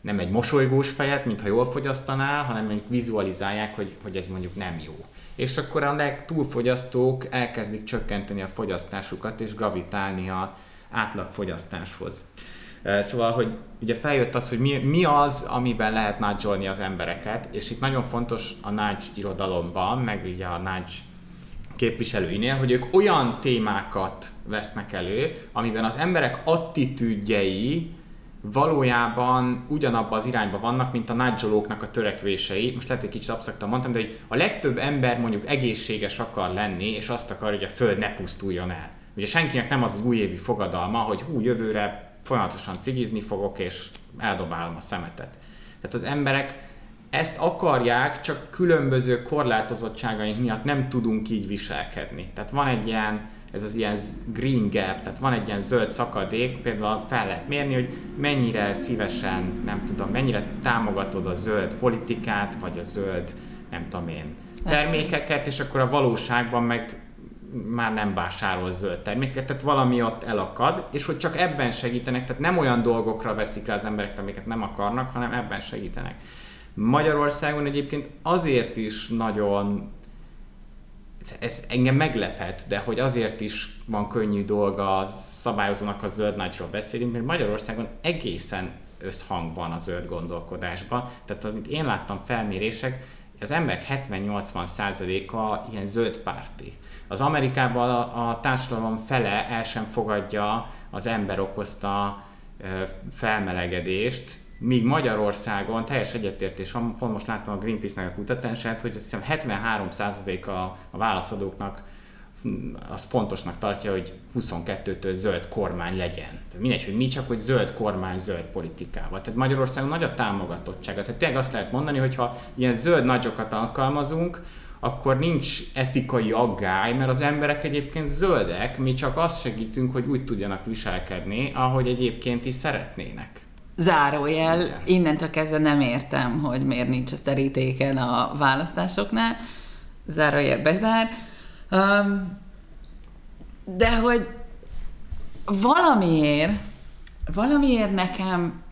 nem egy mosolygós fejet, mintha jól fogyasztanál, hanem mondjuk vizualizálják, hogy, hogy ez mondjuk nem jó. És akkor a legtúlfogyasztók elkezdik csökkenteni a fogyasztásukat és gravitálni a átlagfogyasztáshoz. Szóval, hogy ugye feljött az, hogy mi, mi az, amiben lehet nudge az embereket, és itt nagyon fontos a nudge irodalomban, meg ugye a nudge képviselőinél, hogy ők olyan témákat vesznek elő, amiben az emberek attitűdjei valójában ugyanabban az irányba vannak, mint a nagyzsolóknak a törekvései. Most lehet, egy kicsit abszaktan mondtam, de hogy a legtöbb ember mondjuk egészséges akar lenni, és azt akar, hogy a Föld ne pusztuljon el. Ugye senkinek nem az az újévi fogadalma, hogy hú, jövőre folyamatosan cigizni fogok, és eldobálom a szemetet. Tehát az emberek ezt akarják, csak különböző korlátozottságaink miatt nem tudunk így viselkedni. Tehát van egy ilyen, ez az ilyen green gap, tehát van egy ilyen zöld szakadék, például fel lehet mérni, hogy mennyire szívesen, nem tudom, mennyire támogatod a zöld politikát, vagy a zöld, nem tudom én, termékeket, és akkor a valóságban meg már nem vásárol zöld termékeket, tehát valami ott elakad, és hogy csak ebben segítenek, tehát nem olyan dolgokra veszik rá az embereket, amiket nem akarnak, hanem ebben segítenek. Magyarországon egyébként azért is nagyon ez engem meglepett, de hogy azért is van könnyű dolga a szabályozónak a zöld nagyról beszélünk, mert Magyarországon egészen összhangban a zöld gondolkodásban. Tehát amit én láttam felmérések, az emberek 70-80 százaléka ilyen zöld párti. Az Amerikában a, a társadalom fele el sem fogadja az ember okozta felmelegedést, míg Magyarországon teljes egyetértés van, pont most láttam a Greenpeace-nek a kutatását, hogy azt hiszem 73% a, a válaszadóknak az fontosnak tartja, hogy 22-től zöld kormány legyen. Tehát mindegy, hogy mi csak, hogy zöld kormány, zöld politikával. Tehát Magyarországon nagy a támogatottsága. Tehát tényleg azt lehet mondani, hogy ha ilyen zöld nagyokat alkalmazunk, akkor nincs etikai aggály, mert az emberek egyébként zöldek, mi csak azt segítünk, hogy úgy tudjanak viselkedni, ahogy egyébként is szeretnének. Zárójel, Igen. innentől kezdve nem értem, hogy miért nincs a terítéken a választásoknál. Zárójel bezár. Um, de hogy valamiért, valamiért nekem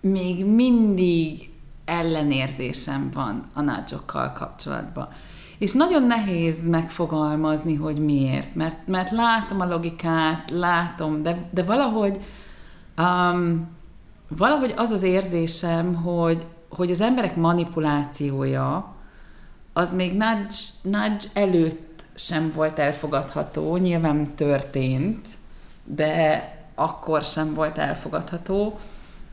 még mindig ellenérzésem van a nácsokkal kapcsolatban. És nagyon nehéz megfogalmazni, hogy miért, mert, mert látom a logikát, látom, de, de valahogy um, valahogy az az érzésem, hogy, hogy az emberek manipulációja az még nudge, nudge előtt sem volt elfogadható, nyilván történt, de akkor sem volt elfogadható,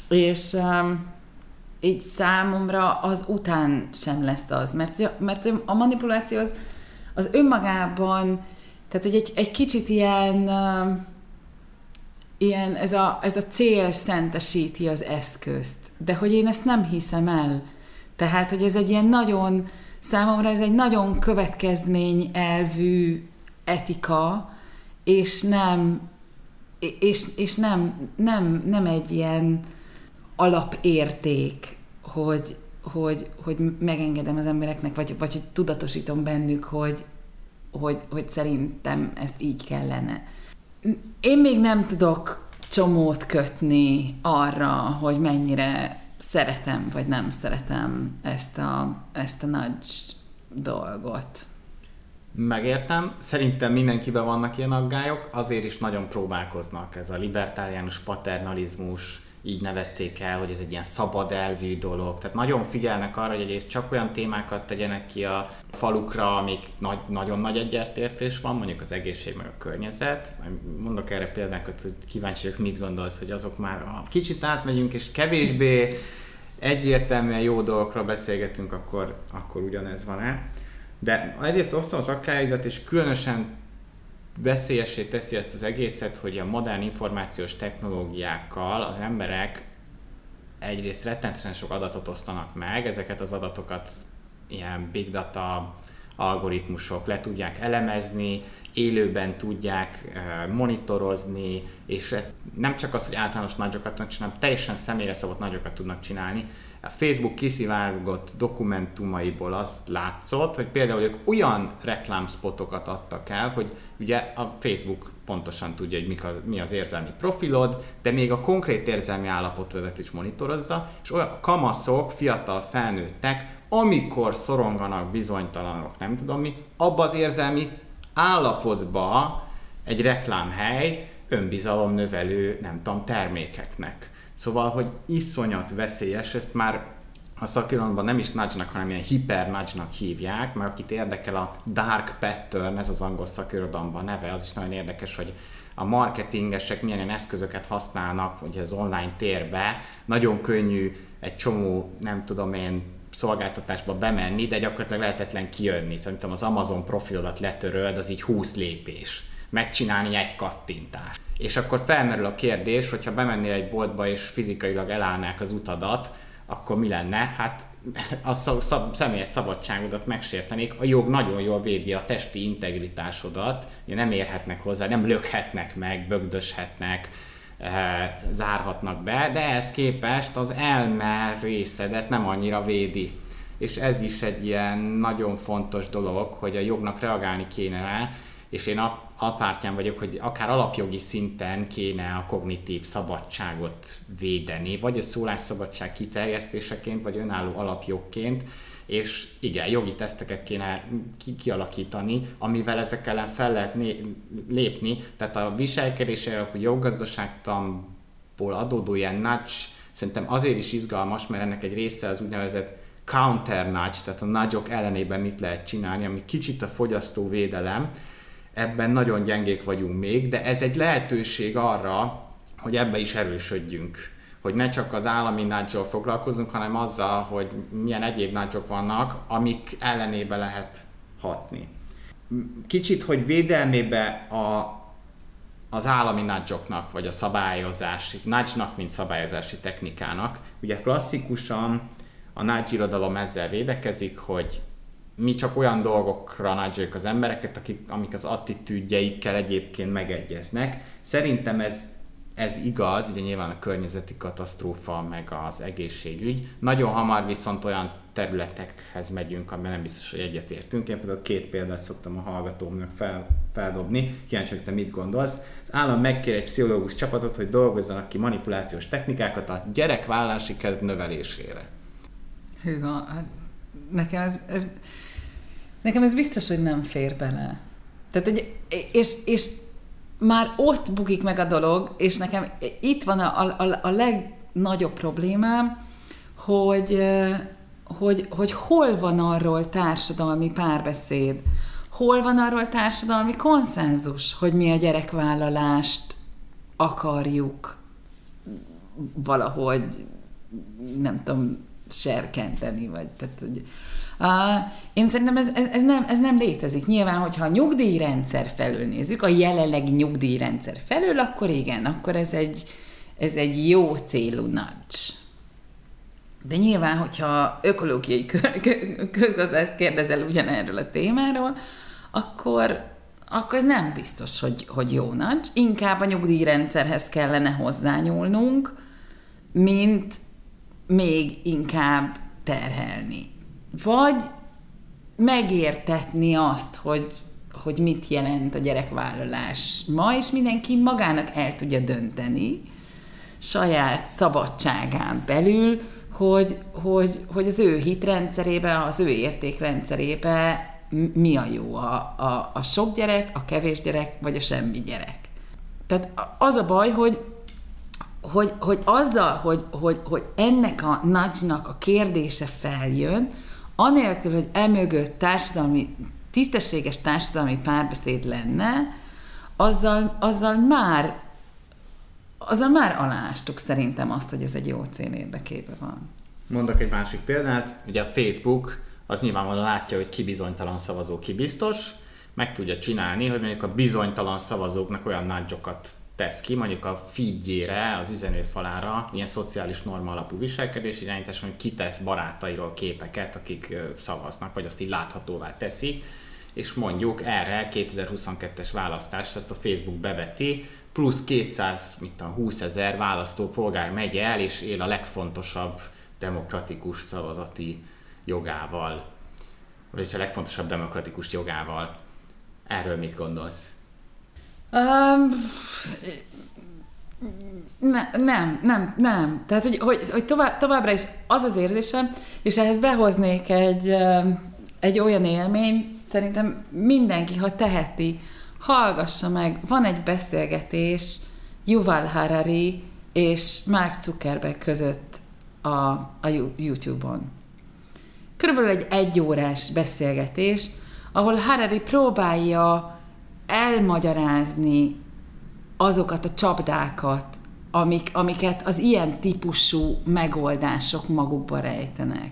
és um, így számomra az után sem lesz az, mert, mert a manipuláció az, az önmagában, tehát hogy egy, egy kicsit ilyen, uh, ilyen ez, a, ez a cél szentesíti az eszközt, de hogy én ezt nem hiszem el. Tehát, hogy ez egy ilyen nagyon, számomra ez egy nagyon következmény elvű etika, és nem, és, és nem, nem, nem egy ilyen, alapérték, hogy, hogy, hogy megengedem az embereknek, vagy, vagy hogy tudatosítom bennük, hogy, hogy, hogy szerintem ezt így kellene. Én még nem tudok csomót kötni arra, hogy mennyire szeretem, vagy nem szeretem ezt a, ezt a nagy dolgot. Megértem. Szerintem mindenkiben vannak ilyen aggályok, azért is nagyon próbálkoznak ez a libertáriánus paternalizmus, így nevezték el, hogy ez egy ilyen szabad elvű dolog. Tehát nagyon figyelnek arra, hogy egyrészt csak olyan témákat tegyenek ki a falukra, amik nagy, nagyon nagy egyetértés van, mondjuk az egészség meg a környezet. Mondok erre példákat, hogy kíváncsi vagyok, mit gondolsz, hogy azok már ha kicsit átmegyünk, és kevésbé egyértelműen jó dolgokra beszélgetünk, akkor, akkor ugyanez van-e. De egyrészt osztom az akkáidat, és különösen veszélyessé teszi ezt az egészet, hogy a modern információs technológiákkal az emberek egyrészt rettenetesen sok adatot osztanak meg, ezeket az adatokat ilyen big data algoritmusok le tudják elemezni, élőben tudják eh, monitorozni, és nem csak az, hogy általános nagyokat csinálni, teljesen személyre szabott nagyokat tudnak csinálni, a Facebook kiszivárgott dokumentumaiból azt látszott, hogy például ők olyan reklámspotokat adtak el, hogy ugye a Facebook pontosan tudja, hogy mik a, mi az érzelmi profilod, de még a konkrét érzelmi állapotodat is monitorozza, és olyan kamaszok, fiatal felnőttek, amikor szoronganak, bizonytalanok, nem tudom mi, abba az érzelmi állapotba egy reklámhely önbizalomnövelő, nem tudom, termékeknek Szóval, hogy iszonyat veszélyes, ezt már a szakirodalomban nem is nudge hanem ilyen hiper nudge hívják, mert akit érdekel a dark pattern, ez az angol szakirodalomban neve, az is nagyon érdekes, hogy a marketingesek milyen eszközöket használnak ugye az online térbe, nagyon könnyű egy csomó, nem tudom én, szolgáltatásba bemenni, de gyakorlatilag lehetetlen kijönni. Szerintem az Amazon profilodat letöröld, az így 20 lépés. Megcsinálni egy kattintást. És akkor felmerül a kérdés, hogyha bemennél egy boltba és fizikailag elállnák az utadat, akkor mi lenne? Hát a szab- személyes szabadságodat megsértenék. A jog nagyon jól védi a testi integritásodat, nem érhetnek hozzá, nem lökhetnek meg, bögdöshetnek, eh, zárhatnak be, de ehhez képest az elme részedet nem annyira védi. És ez is egy ilyen nagyon fontos dolog, hogy a jognak reagálni kéne rá, és én a pártján vagyok, hogy akár alapjogi szinten kéne a kognitív szabadságot védeni, vagy a szólásszabadság kiterjesztéseként, vagy önálló alapjogként, és igen, jogi teszteket kéne ki- kialakítani, amivel ezek ellen fel lehet né- lépni, tehát a viselkedési alapú joggazdaságtamból adódó ilyen nudge szerintem azért is izgalmas, mert ennek egy része az úgynevezett counter nudge, tehát a nudge ellenében mit lehet csinálni, ami kicsit a fogyasztóvédelem, ebben nagyon gyengék vagyunk még, de ez egy lehetőség arra, hogy ebbe is erősödjünk. Hogy ne csak az állami nudge foglalkozunk, hanem azzal, hogy milyen egyéb nudge vannak, amik ellenébe lehet hatni. Kicsit, hogy védelmébe a, az állami nudge vagy a szabályozási, nudge mint szabályozási technikának. Ugye klasszikusan a nudge irodalom ezzel védekezik, hogy mi csak olyan dolgokra nudge az embereket, akik, amik az attitűdjeikkel egyébként megegyeznek. Szerintem ez, ez igaz, ugye nyilván a környezeti katasztrófa, meg az egészségügy. Nagyon hamar viszont olyan területekhez megyünk, amiben nem biztos, hogy egyetértünk. Én például két példát szoktam a hallgatómnak fel, feldobni. Kíváncsi, hogy te mit gondolsz. Az állam megkér egy pszichológus csapatot, hogy dolgozzanak ki manipulációs technikákat a gyerekvállási kedv növelésére. Hűha, hát nekem ez, ez Nekem ez biztos, hogy nem fér bele. Tehát, hogy, és, és már ott bukik meg a dolog, és nekem itt van a, a, a legnagyobb problémám, hogy, hogy, hogy hol van arról társadalmi párbeszéd, hol van arról társadalmi konszenzus, hogy mi a gyerekvállalást akarjuk valahogy, nem tudom, serkenteni, vagy tehát, hogy, én szerintem ez, ez, ez, nem, ez nem létezik. Nyilván, hogyha a nyugdíjrendszer felől nézzük, a jelenlegi nyugdíjrendszer felől, akkor igen, akkor ez egy, ez egy jó célú nudge. De nyilván, hogyha ökológiai közgazdászt kérdezel ugyanerről a témáról, akkor, akkor ez nem biztos, hogy, hogy jó nudge. Inkább a nyugdíjrendszerhez kellene hozzányúlnunk, mint még inkább terhelni vagy megértetni azt, hogy, hogy mit jelent a gyerekvállalás ma, és mindenki magának el tudja dönteni saját szabadságán belül, hogy, hogy, hogy az ő hitrendszerébe, az ő értékrendszerébe mi a jó, a, a, a sok gyerek, a kevés gyerek, vagy a semmi gyerek. Tehát az a baj, hogy hogy, hogy azzal, hogy, hogy, hogy ennek a nagynak a kérdése feljön, anélkül, hogy emögött társadalmi, tisztességes társadalmi párbeszéd lenne, azzal, azzal már azzal már alástuk szerintem azt, hogy ez egy jó cél érdekében van. Mondok egy másik példát, ugye a Facebook az nyilvánvalóan látja, hogy ki bizonytalan szavazó, ki biztos, meg tudja csinálni, hogy mondjuk a bizonytalan szavazóknak olyan nagyokat tesz ki, mondjuk a feedjére, az üzenőfalára ilyen szociális norma alapú viselkedés irányítás, hogy kitesz barátairól képeket, akik szavaznak, vagy azt így láthatóvá teszi, és mondjuk erre 2022-es választást ezt a Facebook beveti, plusz 200, mit tudom, 20 ezer választópolgár megy el, és él a legfontosabb demokratikus szavazati jogával, vagy a legfontosabb demokratikus jogával. Erről mit gondolsz? Um, ne, nem, nem, nem. Tehát, hogy, hogy, hogy tovább, továbbra is az az érzésem, és ehhez behoznék egy, egy olyan élmény, szerintem mindenki, ha teheti, hallgassa meg, van egy beszélgetés Yuval Harari és Mark Zuckerberg között a, a YouTube-on. Körülbelül egy egyórás beszélgetés, ahol Harari próbálja elmagyarázni azokat a csapdákat, amik, amiket az ilyen típusú megoldások magukba rejtenek.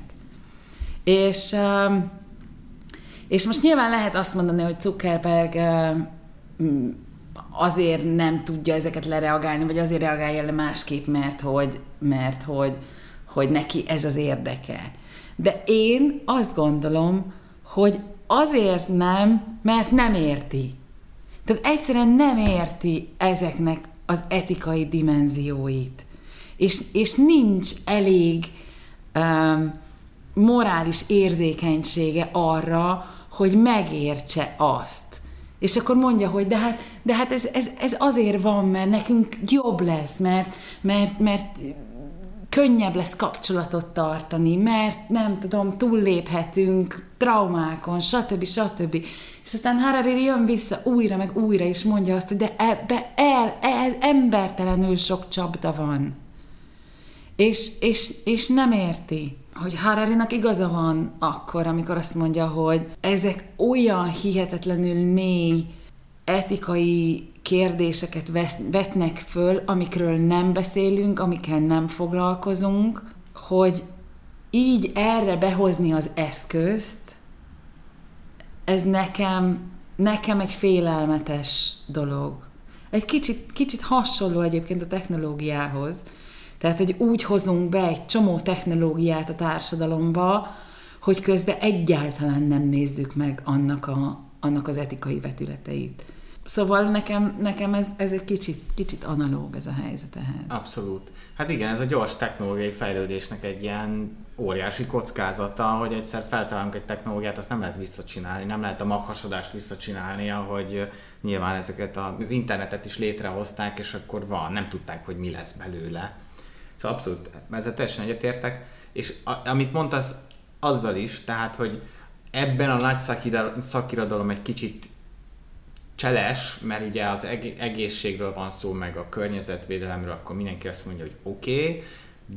És, um, és most nyilván lehet azt mondani, hogy Zuckerberg um, azért nem tudja ezeket lereagálni, vagy azért reagálja le másképp, mert hogy, mert hogy, hogy neki ez az érdeke. De én azt gondolom, hogy azért nem, mert nem érti. Tehát egyszerűen nem érti ezeknek az etikai dimenzióit. És, és nincs elég um, morális érzékenysége arra, hogy megértse azt. És akkor mondja, hogy de hát, de hát ez, ez, ez azért van, mert nekünk jobb lesz, mert, mert, mert könnyebb lesz kapcsolatot tartani, mert nem tudom, túlléphetünk traumákon, stb. stb. És aztán Harari jön vissza újra, meg újra, és mondja azt, hogy de ebbe el, ez embertelenül sok csapda van. És, és, és nem érti, hogy Hararinak igaza van akkor, amikor azt mondja, hogy ezek olyan hihetetlenül mély etikai kérdéseket vetnek föl, amikről nem beszélünk, amikkel nem foglalkozunk, hogy így erre behozni az eszközt, ez nekem, nekem egy félelmetes dolog. Egy kicsit, kicsit hasonló egyébként a technológiához. Tehát, hogy úgy hozunk be egy csomó technológiát a társadalomba, hogy közben egyáltalán nem nézzük meg annak, a, annak az etikai vetületeit. Szóval nekem, nekem ez, ez egy kicsit, kicsit analóg ez a helyzet ehhez. Abszolút. Hát igen, ez a gyors technológiai fejlődésnek egy ilyen óriási kockázata, hogy egyszer feltalálunk egy technológiát, azt nem lehet visszacsinálni, nem lehet a maghasadást visszacsinálni, ahogy nyilván ezeket az internetet is létrehozták, és akkor van, nem tudták, hogy mi lesz belőle. Szóval abszolút, ezzel teljesen egyetértek, és a, amit mondtasz, azzal is, tehát, hogy ebben a nagy szakirodalom egy kicsit cseles, mert ugye az egészségről van szó, meg a környezetvédelemről, akkor mindenki azt mondja, hogy oké, okay,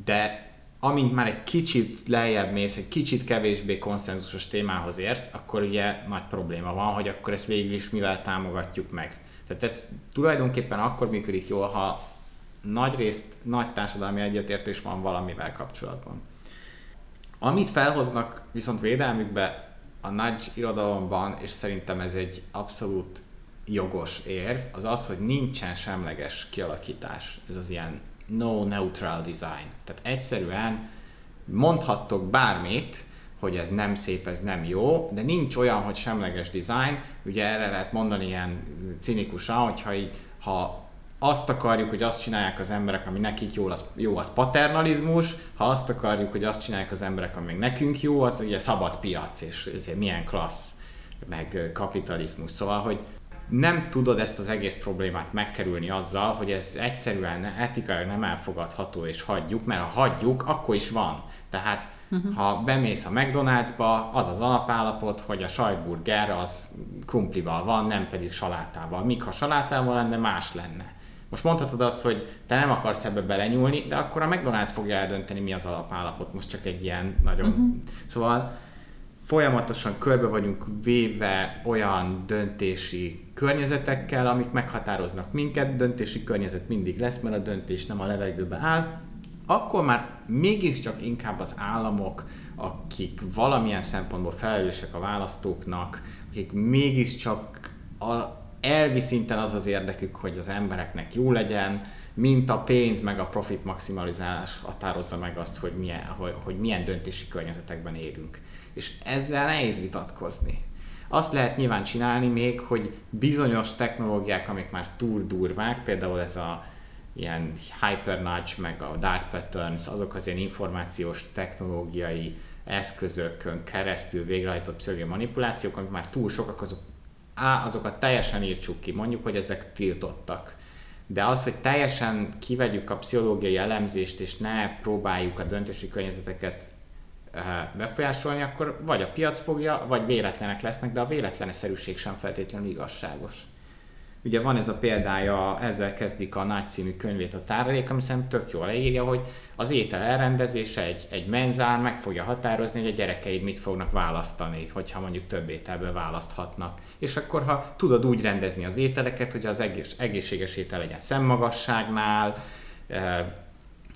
de amint már egy kicsit lejjebb mész, egy kicsit kevésbé konszenzusos témához érsz, akkor ugye nagy probléma van, hogy akkor ezt végül is mivel támogatjuk meg. Tehát ez tulajdonképpen akkor működik jól, ha nagy részt, nagy társadalmi egyetértés van valamivel kapcsolatban. Amit felhoznak viszont védelmükbe a nagy irodalomban, és szerintem ez egy abszolút jogos érv, az az, hogy nincsen semleges kialakítás. Ez az ilyen no neutral design. Tehát egyszerűen mondhattok bármit, hogy ez nem szép, ez nem jó, de nincs olyan, hogy semleges design. Ugye erre lehet mondani ilyen cinikusan, hogyha így, ha azt akarjuk, hogy azt csinálják az emberek, ami nekik jó, az, jó, az paternalizmus, ha azt akarjuk, hogy azt csinálják az emberek, ami nekünk jó, az ugye szabad piac, és ezért milyen klassz, meg kapitalizmus. Szóval, hogy nem tudod ezt az egész problémát megkerülni azzal, hogy ez egyszerűen etikailag nem elfogadható, és hagyjuk, mert ha hagyjuk, akkor is van. Tehát uh-huh. ha bemész a McDonald'sba, az az alapállapot, hogy a sajtburger az krumplival van, nem pedig salátával. Míg ha salátával lenne, más lenne. Most mondhatod azt, hogy te nem akarsz ebbe belenyúlni, de akkor a McDonald's fogja eldönteni, mi az alapállapot. Most csak egy ilyen nagyon... Uh-huh. Szóval folyamatosan körbe vagyunk véve olyan döntési környezetekkel, amik meghatároznak minket, döntési környezet mindig lesz, mert a döntés nem a levegőbe áll, akkor már mégiscsak inkább az államok, akik valamilyen szempontból felelősek a választóknak, akik mégiscsak a elvi szinten az az érdekük, hogy az embereknek jó legyen, mint a pénz meg a profit maximalizálás határozza meg azt, hogy milyen, hogy, hogy milyen döntési környezetekben élünk. És ezzel nehéz vitatkozni. Azt lehet nyilván csinálni még, hogy bizonyos technológiák, amik már túl durvák, például ez a ilyen hyper nudge, meg a dark patterns, azok az ilyen információs technológiai eszközökön keresztül végrehajtott pszichológiai manipulációk, amik már túl sokak, azok, á, azokat teljesen írtsuk ki, mondjuk, hogy ezek tiltottak. De az, hogy teljesen kivegyük a pszichológiai elemzést, és ne próbáljuk a döntési környezeteket befolyásolni, akkor vagy a piac fogja, vagy véletlenek lesznek, de a véletleneszerűség sem feltétlenül igazságos. Ugye van ez a példája, ezzel kezdik a nagy című könyvét a táralék, ami szerintem tök jól leírja, hogy az étel elrendezése egy, egy menzán meg fogja határozni, hogy a gyerekeid mit fognak választani, hogyha mondjuk több ételből választhatnak. És akkor, ha tudod úgy rendezni az ételeket, hogy az egész, egészséges étel legyen szemmagasságnál,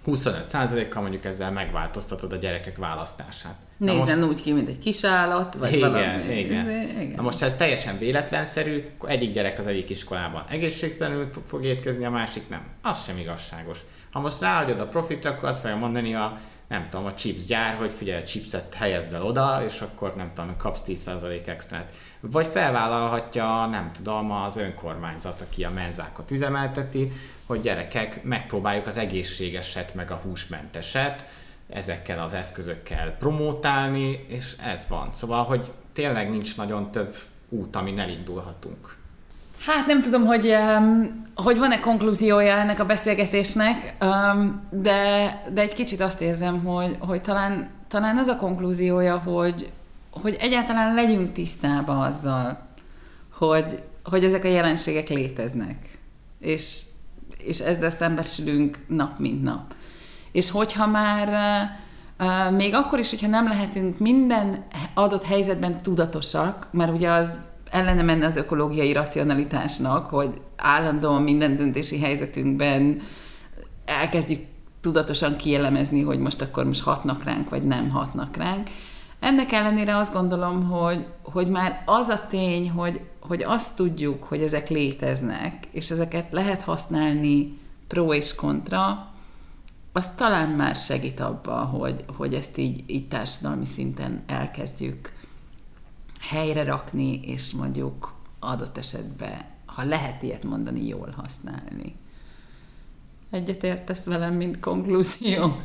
25%-kal mondjuk ezzel megváltoztatod a gyerekek választását. Nézzen most... úgy ki, mint egy kis állat, vagy igen, valami. Igen. igen. Na most, ha ez teljesen véletlenszerű, akkor egyik gyerek az egyik iskolában egészségtelenül fog étkezni, a másik nem. Az sem igazságos. Ha most ráadod a profitra, akkor azt fogja mondani a nem tudom, a chips gyár, hogy figyelj, a chipset helyezd el oda, és akkor nem tudom, kapsz 10% extrát. Vagy felvállalhatja, nem tudom, az önkormányzat, aki a menzákat üzemelteti, hogy gyerekek, megpróbáljuk az egészségeset, meg a húsmenteset, ezekkel az eszközökkel promótálni, és ez van. Szóval, hogy tényleg nincs nagyon több út, amin elindulhatunk. Hát nem tudom, hogy, hogy van-e konklúziója ennek a beszélgetésnek, de, de egy kicsit azt érzem, hogy, hogy talán, talán az a konklúziója, hogy, hogy egyáltalán legyünk tisztában azzal, hogy, hogy ezek a jelenségek léteznek, és, és ezzel szembesülünk nap mint nap. És hogyha már még akkor is, hogyha nem lehetünk minden adott helyzetben tudatosak, mert ugye az ellene menne az ökológiai racionalitásnak, hogy állandóan minden döntési helyzetünkben elkezdjük tudatosan kielemezni, hogy most akkor most hatnak ránk, vagy nem hatnak ránk. Ennek ellenére azt gondolom, hogy, hogy már az a tény, hogy, hogy azt tudjuk, hogy ezek léteznek, és ezeket lehet használni pro és kontra, az talán már segít abban, hogy, hogy ezt így, így társadalmi szinten elkezdjük helyre rakni, és mondjuk adott esetben, ha lehet ilyet mondani, jól használni. Egyetértesz velem, mint konklúzió?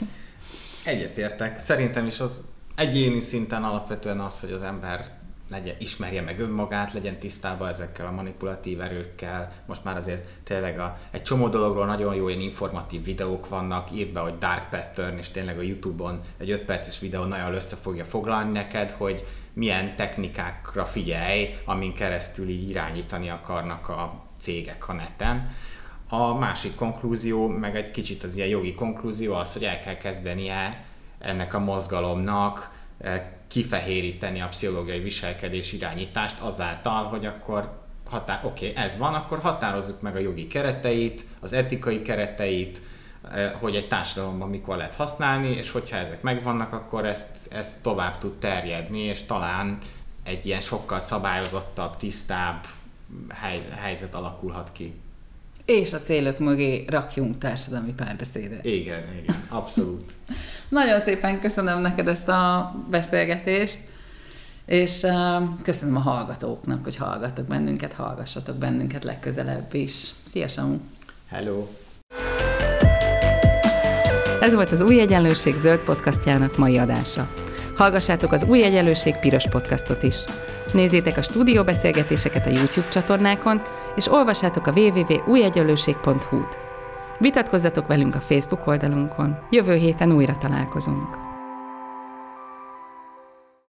Egyetértek. Szerintem is az egyéni szinten alapvetően az, hogy az ember legyen, ismerje meg önmagát, legyen tisztában ezekkel a manipulatív erőkkel. Most már azért tényleg a, egy csomó dologról nagyon jó ilyen informatív videók vannak, írd be, hogy Dark Pattern, és tényleg a Youtube-on egy 5 perces videó nagyon össze fogja foglalni neked, hogy milyen technikákra figyelj, amin keresztül így irányítani akarnak a cégek a neten. A másik konklúzió, meg egy kicsit az ilyen jogi konklúzió az, hogy el kell kezdenie ennek a mozgalomnak eh, kifehéríteni a pszichológiai viselkedés irányítást azáltal, hogy akkor határ, oké, okay, ez van, akkor határozzuk meg a jogi kereteit, az etikai kereteit, Eh, hogy egy társadalomban mikor lehet használni, és hogyha ezek megvannak, akkor ezt, ezt tovább tud terjedni, és talán egy ilyen sokkal szabályozottabb, tisztább hely, helyzet alakulhat ki. És a célok mögé rakjunk társadalmi párbeszédet. Igen, igen, abszolút. Nagyon szépen köszönöm neked ezt a beszélgetést, és köszönöm a hallgatóknak, hogy hallgattok bennünket, hallgassatok bennünket legközelebb is. Szia, Samu! Hello! Ez volt az Új Egyenlőség zöld podcastjának mai adása. Hallgassátok az Új Egyenlőség piros podcastot is. Nézzétek a stúdióbeszélgetéseket a YouTube csatornákon, és olvassátok a www.újegyenlőség.hu-t. Vitatkozzatok velünk a Facebook oldalunkon. Jövő héten újra találkozunk.